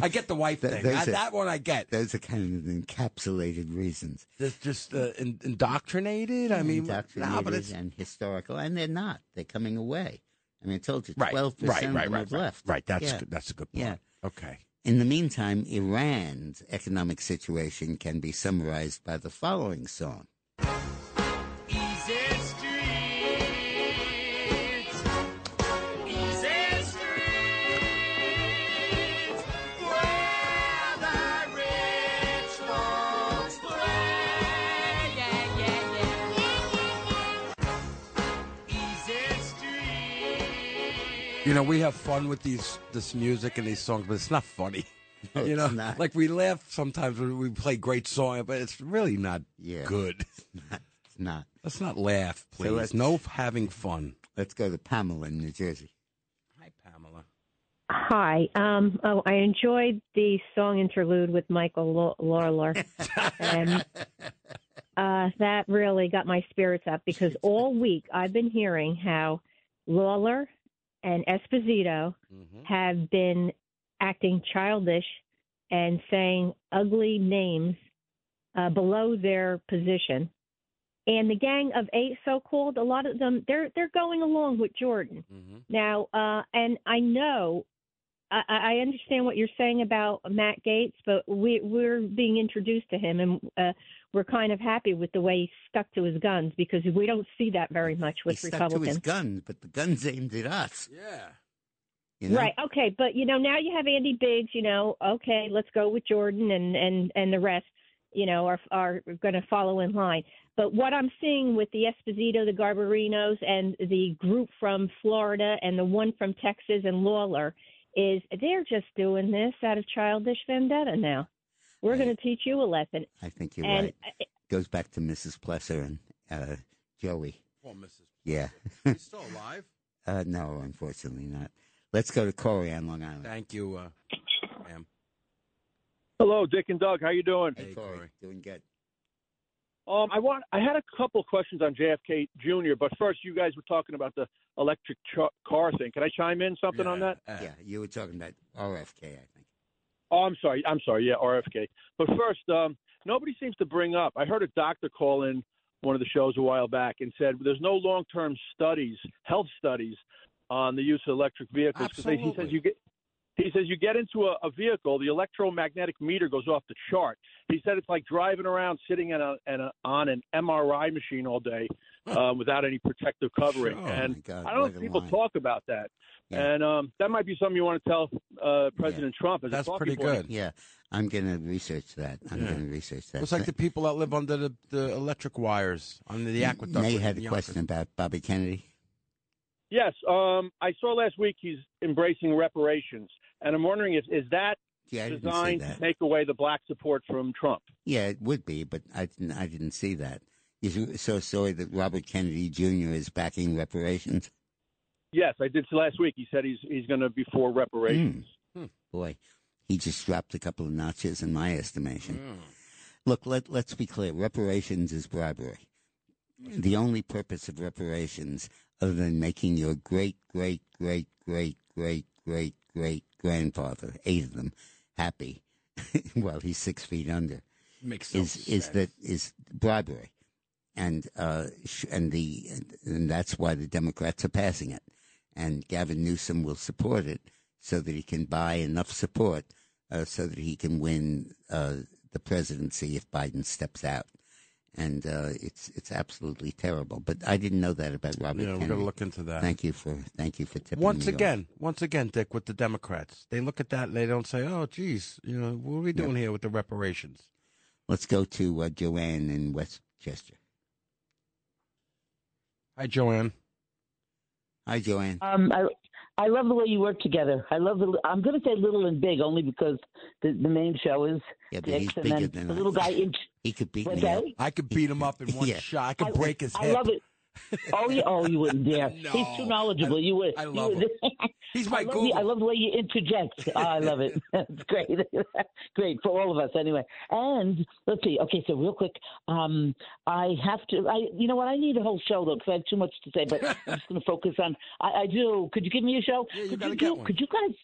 I get the wife thing. I- are- that one I get. Those are kind of encapsulated reasons. Just, just uh, in, indoctrinated. I mean, indoctrinated no, but it's and historical, and they're not. They're coming away. I mean, I told you, Right, twelve right, percent right, right, have right. left. Right, that's Yeah. good- that's a good point. Yeah. Okay. In the meantime, Iran's economic situation can be summarized by the following song. You know, we have fun with these this music and these songs, but it's not funny. No, you know, it's not. like we laugh sometimes when we play great song, but it's really not Yeah. good. It's not. Let's not laugh, So please. let's- no having fun. Let's go to Pamela in New Jersey. Hi, Pamela. Hi. Um, oh, I enjoyed the song interlude with Michael Law- Lawler, and uh, that really got my spirits up because all week I've been hearing how Lawler and Esposito have been acting childish and saying ugly names uh, below their position. And the gang of eight, so-called, a lot of them, they're they're going along with Jordan. Now, uh, and I know, I, I understand what you're saying about Matt Gaetz, but we, we're being introduced to him, and uh, we're kind of happy with the way he stuck to his guns because we don't see that very much with he stuck to Republicans. his guns, but the guns aimed at us. Yeah. You know? Right. Okay. But you know, now you have Andy Biggs. You know, okay, let's go with Jordan and and and the rest. You know, are are going to follow in line. But what I'm seeing with the Esposito, the Garbarinos, and the group from Florida and the one from Texas and Lawler is they're just doing this out of childish vendetta. Now, we're going to teach you a lesson. I think you're and right. Goes back to Mrs. Plesser and uh, Joey. Poor Mrs. Yeah. He's still alive. uh, no, unfortunately not. Let's go to Corey on Long Island. Thank you, uh, ma'am. Hello, Dick and Doug. How you doing? Hey, Corey. Doing good. Um, I want. I had a couple questions on JFK Jr., but first, you guys were talking about the electric ch- car thing. Can I chime in something on that? yeah, you were talking about RFK, I think. Oh, I'm sorry. I'm sorry. Yeah, RFK. But first, um, nobody seems to bring up. I heard a doctor call in one of the shows a while back and said there's no long-term studies, health studies, on the use of electric vehicles because he says you get. He says you get into a, a vehicle, the electromagnetic meter goes off the chart. He said it's like driving around sitting in a, in a, on an MRI machine all day um, without any protective covering. Oh, and my God, I don't know what if a people line. talk about that. Yeah. And um, that might be something you want to tell uh, President Trump. As a That's talking pretty point. good. Yeah, I'm going to research that. I'm Yeah. going to research that. It's like the people that live under the, the electric wires under the aqueduct. May in had a Yonkers. question about Bobby Kennedy. Yes, um, I saw last week he's embracing reparations, and I'm wondering if is that Yeah, I didn't see designed that. to take away the black support from Trump? Yeah, it would be, but I didn't. I didn't see that. You so sorry that Robert Kennedy Jr. is backing reparations. Yes, I did last week. He said he's he's going to be for reparations. Hmm. Boy, he just dropped a couple of notches in my estimation. Look, let let's be clear. Reparations is bribery. The only purpose of reparations, other than making your great, great, great, great, great, great, great grandfather, eight of them, happy, while he's six feet under, Makes is is that is bribery, and uh, sh- and the and that's why the Democrats are passing it, and Gavin Newsom will support it so that he can buy enough support uh, so that he can win uh, the presidency if Biden steps out. And uh, it's it's absolutely terrible. But I didn't know that about Robert Yeah, we're gonna look into that. Thank you for thank you for tipping Once me off. again, once again, Dick, with the Democrats, they look at that and they don't say, "Oh, geez, you know, what are we doing here with the reparations?" Let's go to uh, Joanne in Westchester. Hi, Joanne. Hi, Joanne. Um, I I love the way you work together. I love the. I'm going to say little and big only because the the main show is Yeah, but he's and bigger then than the little guy. In, He could beat What's me up. I could beat him up in one Yeah. shot. I could I- break his head. I love it. Oh, you, oh, you wouldn't dare. No. He's too knowledgeable. you would. I love would- him. He's my I love, Google. the, I love the way you interject. Oh, I love it. It's great. great for all of us, anyway. And let's see. Okay, so real quick, um, I have to. I, you know what? I need a whole show though because I have too much to say. But I'm just going to focus on. I, I do. Could you give me a show? Yeah, you could you get do, one. Could you guys?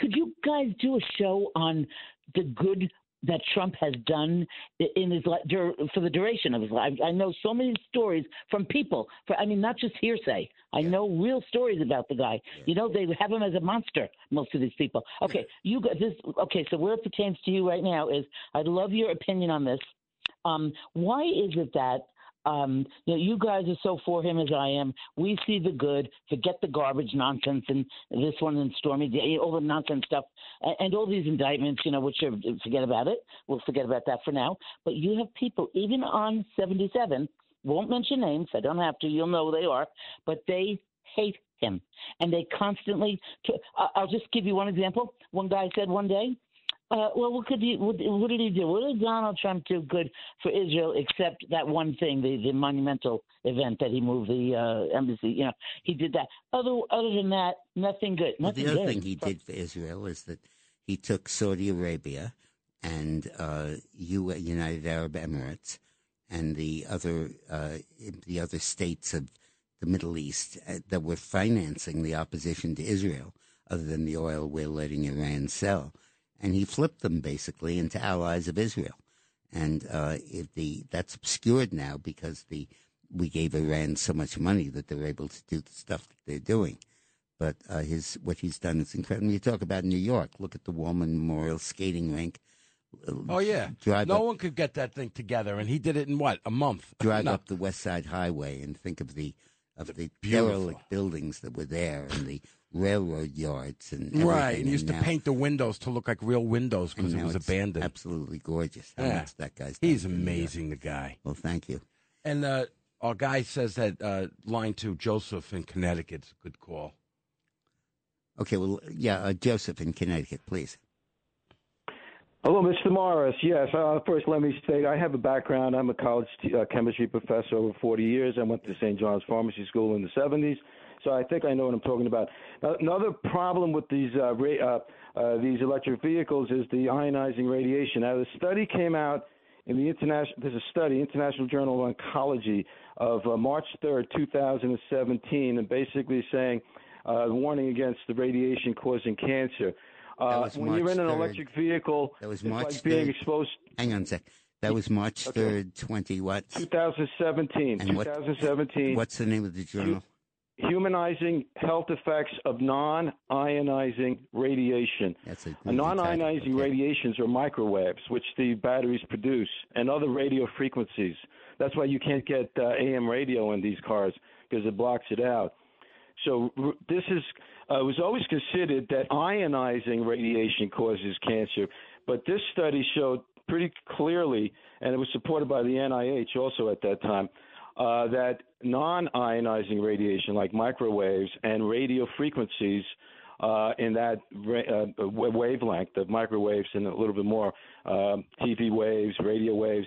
Could you guys do a show on the good that Trump has done in his dur- for the duration of his life. I know so many stories from people. For I mean, not just hearsay. I know real stories about the guy. You know, they have him as a monster. Most of these people. Okay, you got this. Okay, so where it pertains to you right now is I'd love your opinion on this. Um, why is it that um, you know you guys are so for him as I am? We see the good, forget the garbage nonsense and this one and Stormy, all the nonsense stuff, and, and all these indictments. You know, which are forget about it. We'll forget about that for now. But you have people even on seventy seven. Won't mention names. I don't have to. You'll know who they are. But they hate him, and they constantly. I'll just give you one example. One guy said one day, uh, well, what could he? What, what did he do? What did Donald Trump do good for Israel except that one thing, the, the monumental event that he moved the uh, embassy? You know, he did that. Other other than that, nothing good. Well, the other good. thing he did for Israel is that he took Saudi Arabia and uh, United Arab Emirates and the other uh, the other states of the Middle East uh, that were financing the opposition to Israel, other than the oil we're letting Iran sell, and he flipped them basically into allies of Israel. And uh, if the that's obscured now because the we gave Iran so much money that they're able to do the stuff that they're doing. But uh, his what he's done is incredible. You talk about New York. Look at the Wollman Memorial Skating Rink. Oh yeah, Drive no up- one could get that thing together, and he did it in what a month. drive No. up the West Side Highway and think of the of the beautiful. derelict buildings that were there and the railroad yards and everything. Right, and he used to now- paint the windows to look like real windows because it was abandoned. Absolutely gorgeous. How Yeah. much that guy's He's done for New York. amazing, the guy. Well, thank you. And uh, our guy says that uh, line two, Joseph in Connecticut's a good call. Okay, well, yeah, uh, Joseph in Connecticut, please. Hello, Mr. Morris. Yes, uh, first let me state I have a background. I'm a college t- uh, chemistry professor over 40 years. I went to St. John's Pharmacy School in the 70s, so I think I know what I'm talking about. Now, another problem with these uh, ra- uh, uh, these electric vehicles is the ionizing radiation. Now, the study came out in the international. There's a study, International Journal of Oncology, of uh, March 3rd, 2017, and basically saying warning against the radiation causing cancer. Uh, when you're in an 3rd. electric vehicle, That was it's March like being exposed. Hang on a sec. That was March Okay. 3rd, 20 what? 2017. And what- 2017. What's the name of the journal? Humanizing health effects of non-ionizing radiation. That's a Non-ionizing. Okay. radiations are microwaves, which the batteries produce, and other radio frequencies. That's why you can't get uh, AM radio in these cars because it blocks it out. So this is uh, it was always considered that ionizing radiation causes cancer, but this study showed pretty clearly, and it was supported by the NIH also at that time, uh, that non-ionizing radiation like microwaves and radio frequencies uh, in that ra- uh, wavelength of microwaves and a little bit more um, TV waves, radio waves,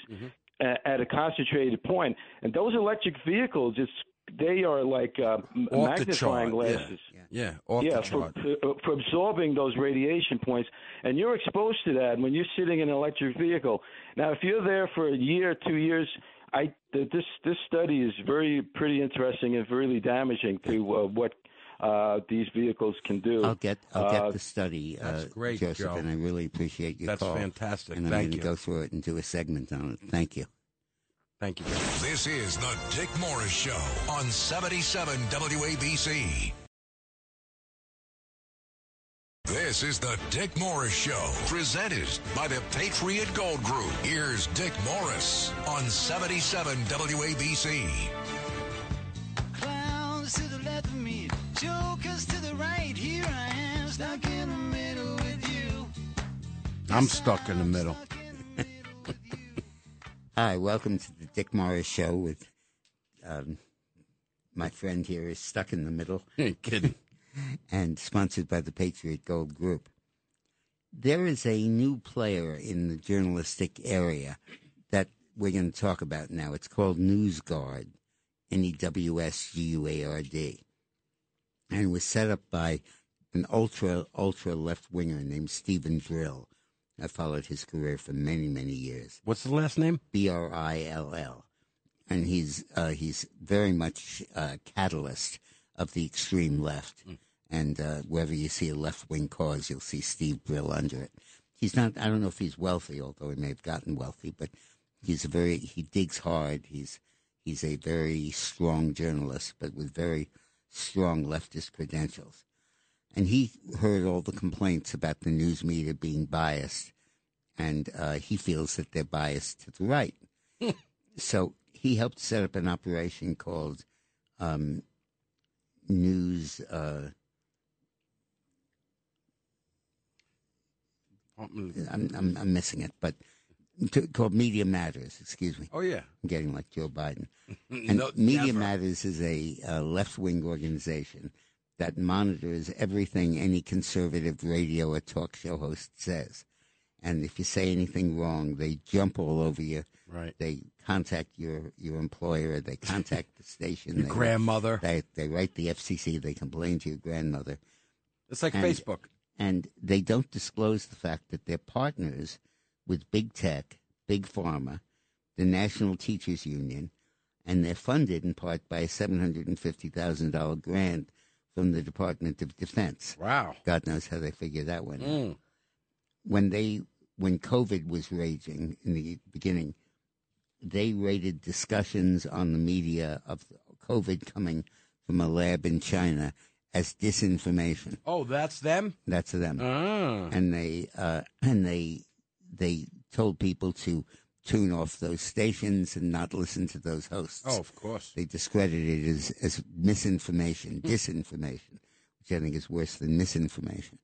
a- at a concentrated point. And those electric vehicles, it's they are like uh, m- Off the magnifying chart, glasses. Yeah, yeah off yeah, the for, chart. for, for absorbing those radiation points, and you're exposed to that when you're sitting in an electric vehicle. Now, if you're there for a year, two years, I this this study is very pretty interesting and really damaging to uh, what uh, these vehicles can do. I'll get I'll Uh, get the study, uh, That's great, Joseph, Joe. and I really appreciate your That's call. fantastic. And I'm Thank going to go through it and do a segment on it. Thank you. Thank you. This is the Dick Morris Show on 77 WABC. This is the Dick Morris Show, presented by the Patriot Gold Group. Here's Dick Morris on 77 WABC. Clowns to the left of me, jokers to the right. Here I am, stuck in the middle with you. I'm stuck in the middle. Hi, welcome to the Dick Morris Show with um, my friend here is stuck in the middle. kidding. and sponsored by the Patriot Gold Group. There is a new player in the journalistic area that we're going to talk about now. It's called NewsGuard, N E W S G U A R D. And it was set up by an ultra, ultra left winger named Steven Brill. I followed his career for many, many years. What's the last name? B R I L L, and he's uh, he's very much a catalyst of the extreme left. And uh, wherever you see a left wing cause, you'll see Steve Brill under it. He's not. I don't know if he's wealthy, although he may have gotten wealthy, but he's a very he digs hard. He's he's a very strong journalist, but with very strong leftist credentials. And he heard all the complaints about the news media being biased, and uh, he feels that they're biased to the right. so he helped set up an operation called um, News. Uh, I'm, I'm, I'm missing it, but to, called Media Matters. Excuse me. Oh yeah. I'm getting like Joe Biden. And No, Media never. Matters is a, uh left wing organization that monitors everything any conservative radio or talk show host says. And if you say anything wrong, they jump all over you. Right. They contact your, your employer. They contact the station. Your they, grandmother. They, they write the FCC. They complain to your grandmother. It's like And- Facebook. And they don't disclose the fact that they're partners with big tech, big pharma, the National Teachers Union, and they're funded in part by a $750,000 grant from the Department of Defense. Wow. God knows how they figured that one out. Mm. When they when COVID was raging in the beginning, they rated discussions on the media of COVID coming from a lab in China as disinformation. Oh, that's them. That's them. Ah. And they uh, and they they told people to tune off those stations and not listen to those hosts. Oh, of course. They discredit it as, as misinformation, hmm. disinformation, which I think is worse than misinformation.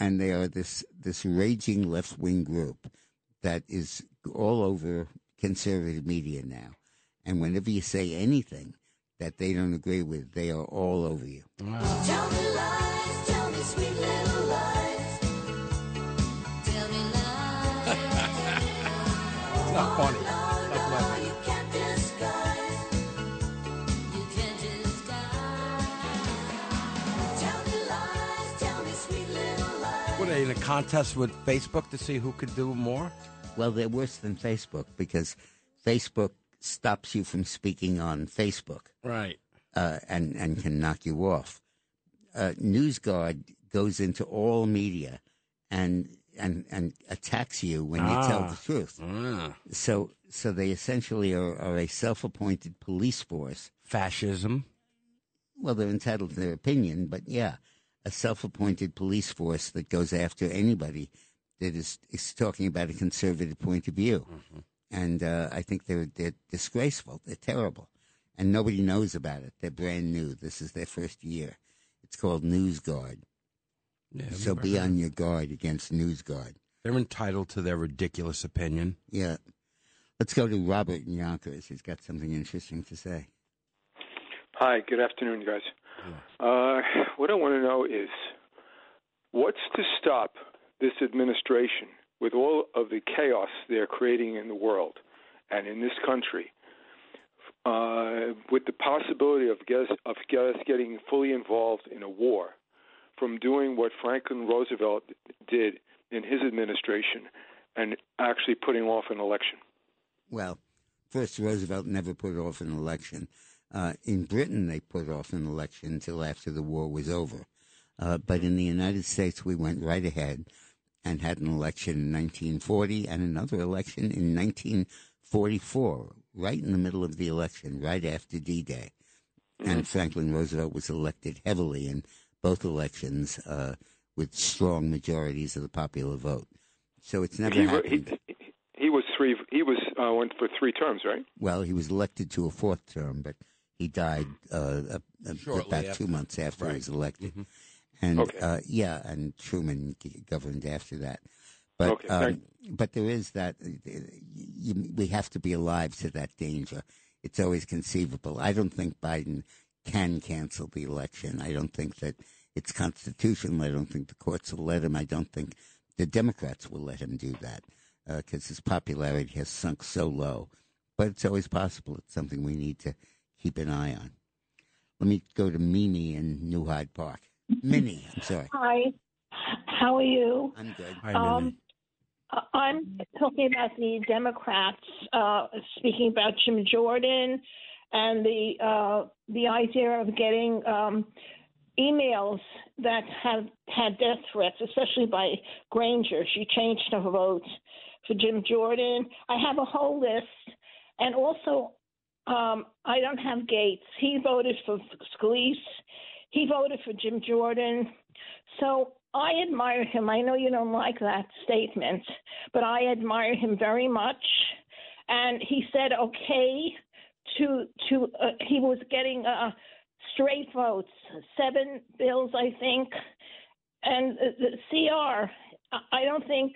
And they are this, this raging left wing group that is all over conservative media now. And whenever you say anything that they don't agree with, they are all over you. Tell me sweet little lies. What are they in a contest with Facebook to see who could do more? Well, they're worse than Facebook because Facebook stops you from speaking on Facebook. Right. uh, and and can knock you off. Uh, NewsGuard goes into all media and and and attacks you when you tell Ah. the truth. Ah. So so they essentially are, are a self-appointed police force. Fascism. Well, they're entitled to their opinion, but yeah, a self-appointed police force that goes after anybody that is is talking about a conservative point of view. And uh, I think they're they're disgraceful. They're terrible, and nobody knows about it. They're brand new. This is their first year. It's called NewsGuard. Yeah, so be heard. on your guard against NewsGuard. They're entitled to their ridiculous opinion. Yeah. Let's go to Robert in Yonkers. He's got something interesting to say. Hi, good afternoon, guys. Uh, what I want to know is what's to stop this administration with all of the chaos they're creating in the world and in this country, uh, with the possibility of us, of us getting fully involved in a war, from doing what Franklin Roosevelt did in his administration and actually putting off an election? Well, first, Roosevelt never put off an election. Uh, in Britain, they put off an election until after the war was over. Uh, but in the United States, we went right ahead and had an election in 1940 and another election in 1944, right in the middle of the election, right after D Day. And Franklin Roosevelt was elected heavily in both elections uh, with strong majorities of the popular vote. So it's never he, happened. he, he was three. He was uh, went for three terms, right? Well, he was elected to a fourth term, but he died uh, about after. two months after he was elected. Mm-hmm. And Okay. uh, yeah, and Truman governed after that. But Okay, um, but there is that uh, you, we have to be alive to that danger. It's always conceivable. I don't think Biden can cancel the election. I don't think that it's constitutional. I don't think the courts will let him. I don't think the Democrats will let him do that because his popularity has sunk so low. But it's always possible. It's something we need to keep an eye on. Let me go to Mimi in New Hyde Park. Minnie, I'm sorry. Hi, how are you? I'm good. Um, I- I'm talking about the Democrats uh, speaking about Jim Jordan and the uh, the idea of getting um, emails that have had death threats, especially by Granger. She changed her vote for Jim Jordan. I have a whole list, and also um, I don't have Gaetz. He voted for Scalise. He voted for Jim Jordan. So I admire him. I know you don't like that statement, but I admire him very much. And he said okay to to uh, he was getting uh, straight votes, seven bills I think, and the, the CR. I- don't think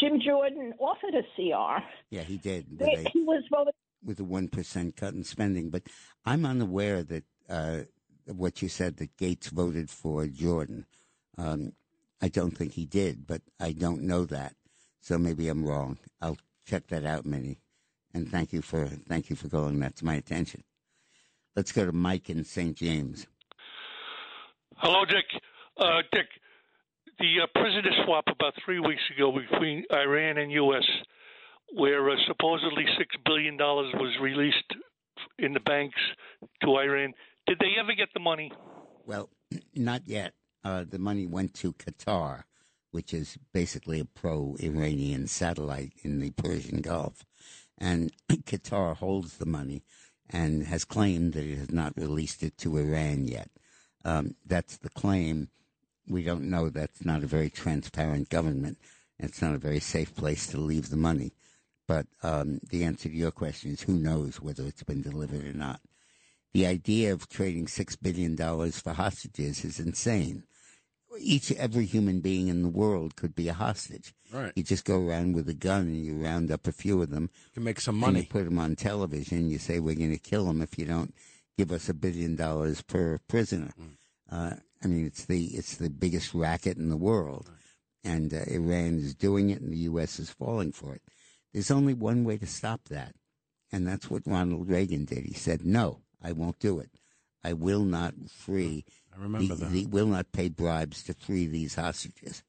Jim Jordan offered a CR. Yeah, he did. They- a, He was voted. with a 1% cut in spending. But I'm unaware that uh, what you said that Gaetz voted for Jordan. Um, I don't think he did, but I don't know that. So maybe I'm wrong. I'll check that out, Minnie. And thank you for thank you for calling that to my attention. Let's go to Mike in St. James. Hello, Dick. Uh, Dick, the uh, prisoner swap about three weeks ago between Iran and U.S., where uh, supposedly six billion dollars was released in the banks to Iran. Did they ever get the money? Well, not yet. Uh, the money went to Qatar, which is basically a pro-Iranian satellite in the Persian Gulf, and Qatar holds the money and has claimed that it has not released it to Iran yet. Um, that's the claim. We don't know. That's not a very transparent government. It's not a very safe place to leave the money. But um, the answer to your question is who knows whether it's been delivered or not. The idea of trading $6 billion for hostages is insane. Each, every human being in the world could be a hostage. Right. You just go around with a gun and you round up a few of them. You can make some And money. you put them on television. You say, we're going to kill them if you don't give us a billion dollars per prisoner. Uh, I mean, it's the it's the biggest racket in the world, and uh, Iran is doing it, and the U.S. is falling for it. There's only one way to stop that, and that's what Ronald Reagan did. He said, "No, I won't do it. I will not free. I remember the, that. will not pay bribes to free these hostages,"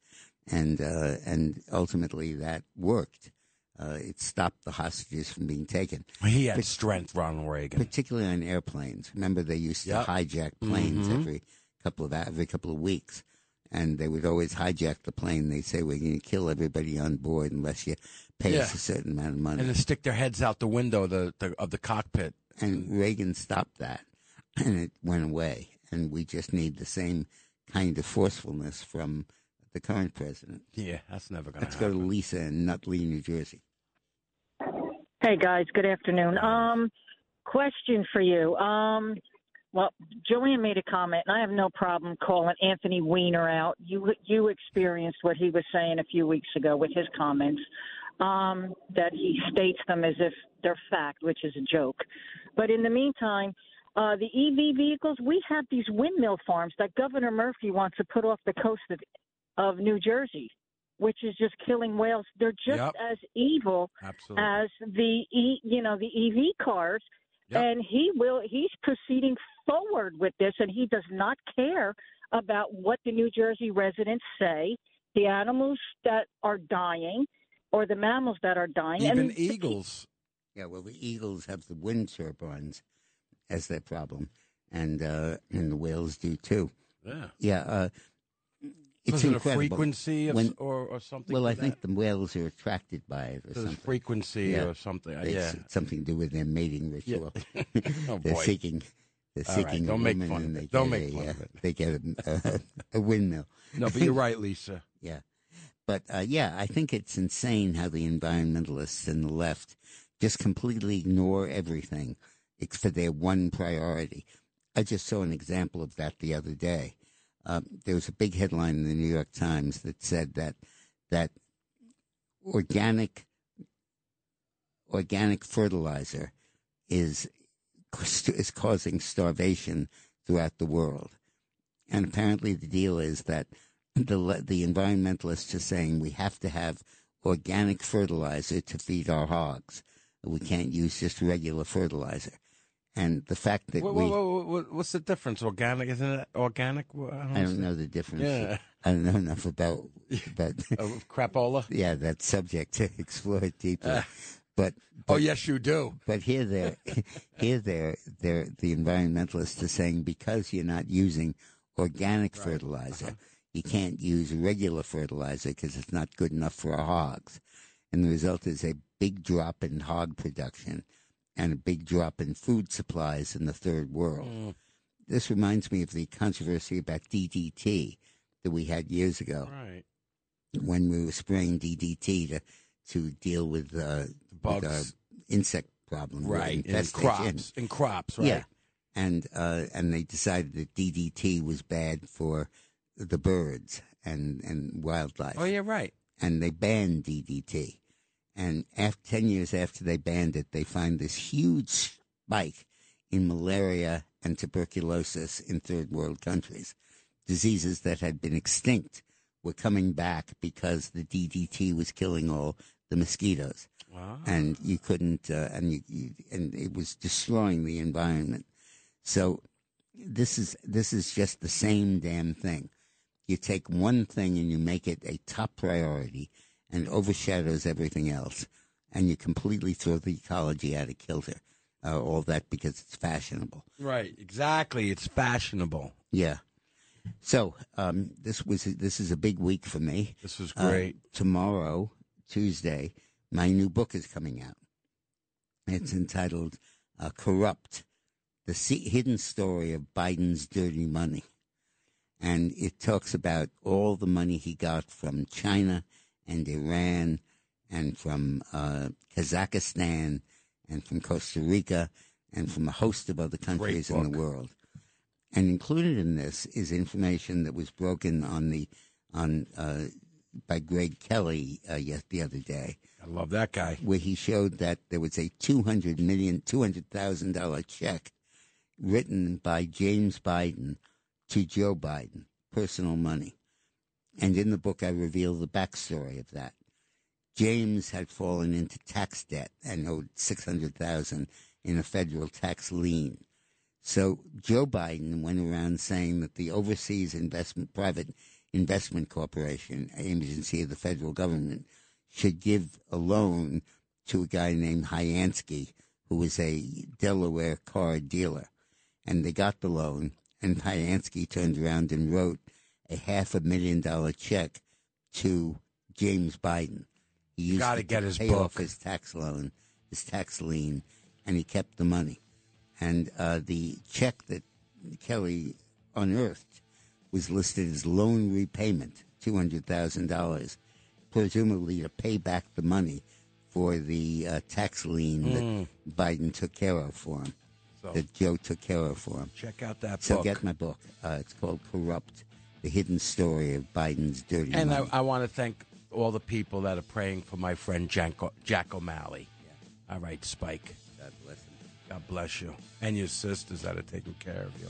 and uh, and ultimately that worked. Uh, it stopped the hostages from being taken. He had But- strength, Ronald Reagan. particularly on airplanes. Remember, they used to hijack planes Mhm. every couple of every couple of weeks, and they would always hijack the plane. They say we're going to kill everybody on board unless you pay us a certain amount of money. and to stick their heads out the window of the, the of the cockpit. and Reagan stopped that, and it went away. And we just need the same kind of forcefulness from the current president. Yeah, that's never going to Let's go to Lisa in Nutley, New Jersey. Hey guys, good afternoon. Um, question for you. Um, well, Joanne made a comment, and I have no problem calling Anthony Weiner out. You you experienced what he was saying a few weeks ago with his comments. Um, that he states them as if they're fact, which is a joke. But in the meantime, uh, the EV vehicles, we have these windmill farms that Governor Murphy wants to put off the coast of, of New Jersey, which is just killing whales. They're just Yep. as evil Absolutely. as the e, you know the EV cars, and he will he's proceeding forward with this, and he does not care about what the New Jersey residents say, the animals that are dying, or the mammals that are dying, Even and eagles. Yeah, well, the eagles have the wind turbines as their problem, and uh, and the whales do too. Yeah. Yeah. Uh, it's Was it a incredible. frequency of- When- or- or something Well, to I think that? the whales are attracted by it, or There's something. frequency or something, uh, It's, yeah. it's something to do with their mating ritual. Oh, they're boy. seeking. They're All right, seeking a don't make woman fun and of they it. Don't get make a, fun uh, of it. They get a, a, a windmill. No, but you're right, Lisa. Yeah. But uh, yeah, I think it's insane how the environmentalists and the left just completely ignore everything ex- for their one priority. I just saw an example of that the other day. Um, there was a big headline in the New York Times that said that that organic organic fertilizer is is causing starvation throughout the world. And apparently, the deal is that the the environmentalists are saying we have to have organic fertilizer to feed our hogs. We can't use just regular fertilizer. And the fact that we wha- wha- wha- what's the difference? Organic, isn't it organic? Wha- I don't know the difference. Yeah. I don't know enough about about Of crapola. yeah, that subject to explore it deeply. Uh, but, oh, yes, you do. But here they're here they're they're the environmentalists are saying because you're not using organic fertilizer, Uh-huh. you can't use regular fertilizer because it's not good enough for our hogs, and the result is a big drop in hog production and a big drop in food supplies in the third world. Mm. This reminds me of the controversy about DDT that we had years ago Right. when we were spraying DDT to to deal with uh, with our insect problem, Right, in crops- in crops, right. Yeah, and uh, and they decided that DDT was bad for the birds and and wildlife. Oh, yeah, right. And they banned DDT, and after ten years after they banned it, they find this huge spike in malaria and tuberculosis in third world countries, diseases that had been extinct were coming back because the DDT was killing all the mosquitoes. Wow. And you couldn't, uh, and you, you, and it was destroying the environment. So this is this is just the same damn thing. You take one thing and you make it a top priority, and overshadows everything else, and you completely throw the ecology out of kilter. Uh, all that because it's fashionable. Right. Exactly. It's fashionable. Yeah. So um, this was this is a big week for me. This was Uh, great. tomorrow, Tuesday, my new book is coming out. It's entitled uh, "Corrupt: The Se- Hidden Story of Biden's Dirty Money," and it talks about all the money he got from China and Iran and from uh, Kazakhstan and from Costa Rica and from a host of other countries in the world. And included in this is information that was broken on the on uh, by Greg Kelly uh, yes, the other day. I love that guy. Where he showed that there was a two hundred million, two hundred thousand dollar check written by James Biden to Joe Biden, personal money. And in the book, I reveal the backstory of that. James had fallen into tax debt and owed six hundred thousand in a federal tax lien. So Joe Biden went around saying that the Overseas Investment Private Investment Corporation, an agency of the federal government, should give a loan to a guy named Hyansky, who was a Delaware car dealer. And they got the loan, and Hyansky turned around and wrote a half a million dollar check to James Biden. He used Gotta to get his pay book. off his tax loan, his tax lien, and he kept the money. And uh, the check that Kelly unearthed was listed as loan repayment, two hundred thousand dollars, presumably to pay back the money for the uh, tax lien Mm. that Biden took care of for him, So- that Joe took care of for him. Check out that So book. get my book. Uh, it's called Corrupt: The Hidden Story of Biden's Dirty And I, Money. I want to thank all the people that are praying for my friend Jack, Jack O'Malley. All right, Spike. God bless him. God bless you. And your sisters that are taking care of you.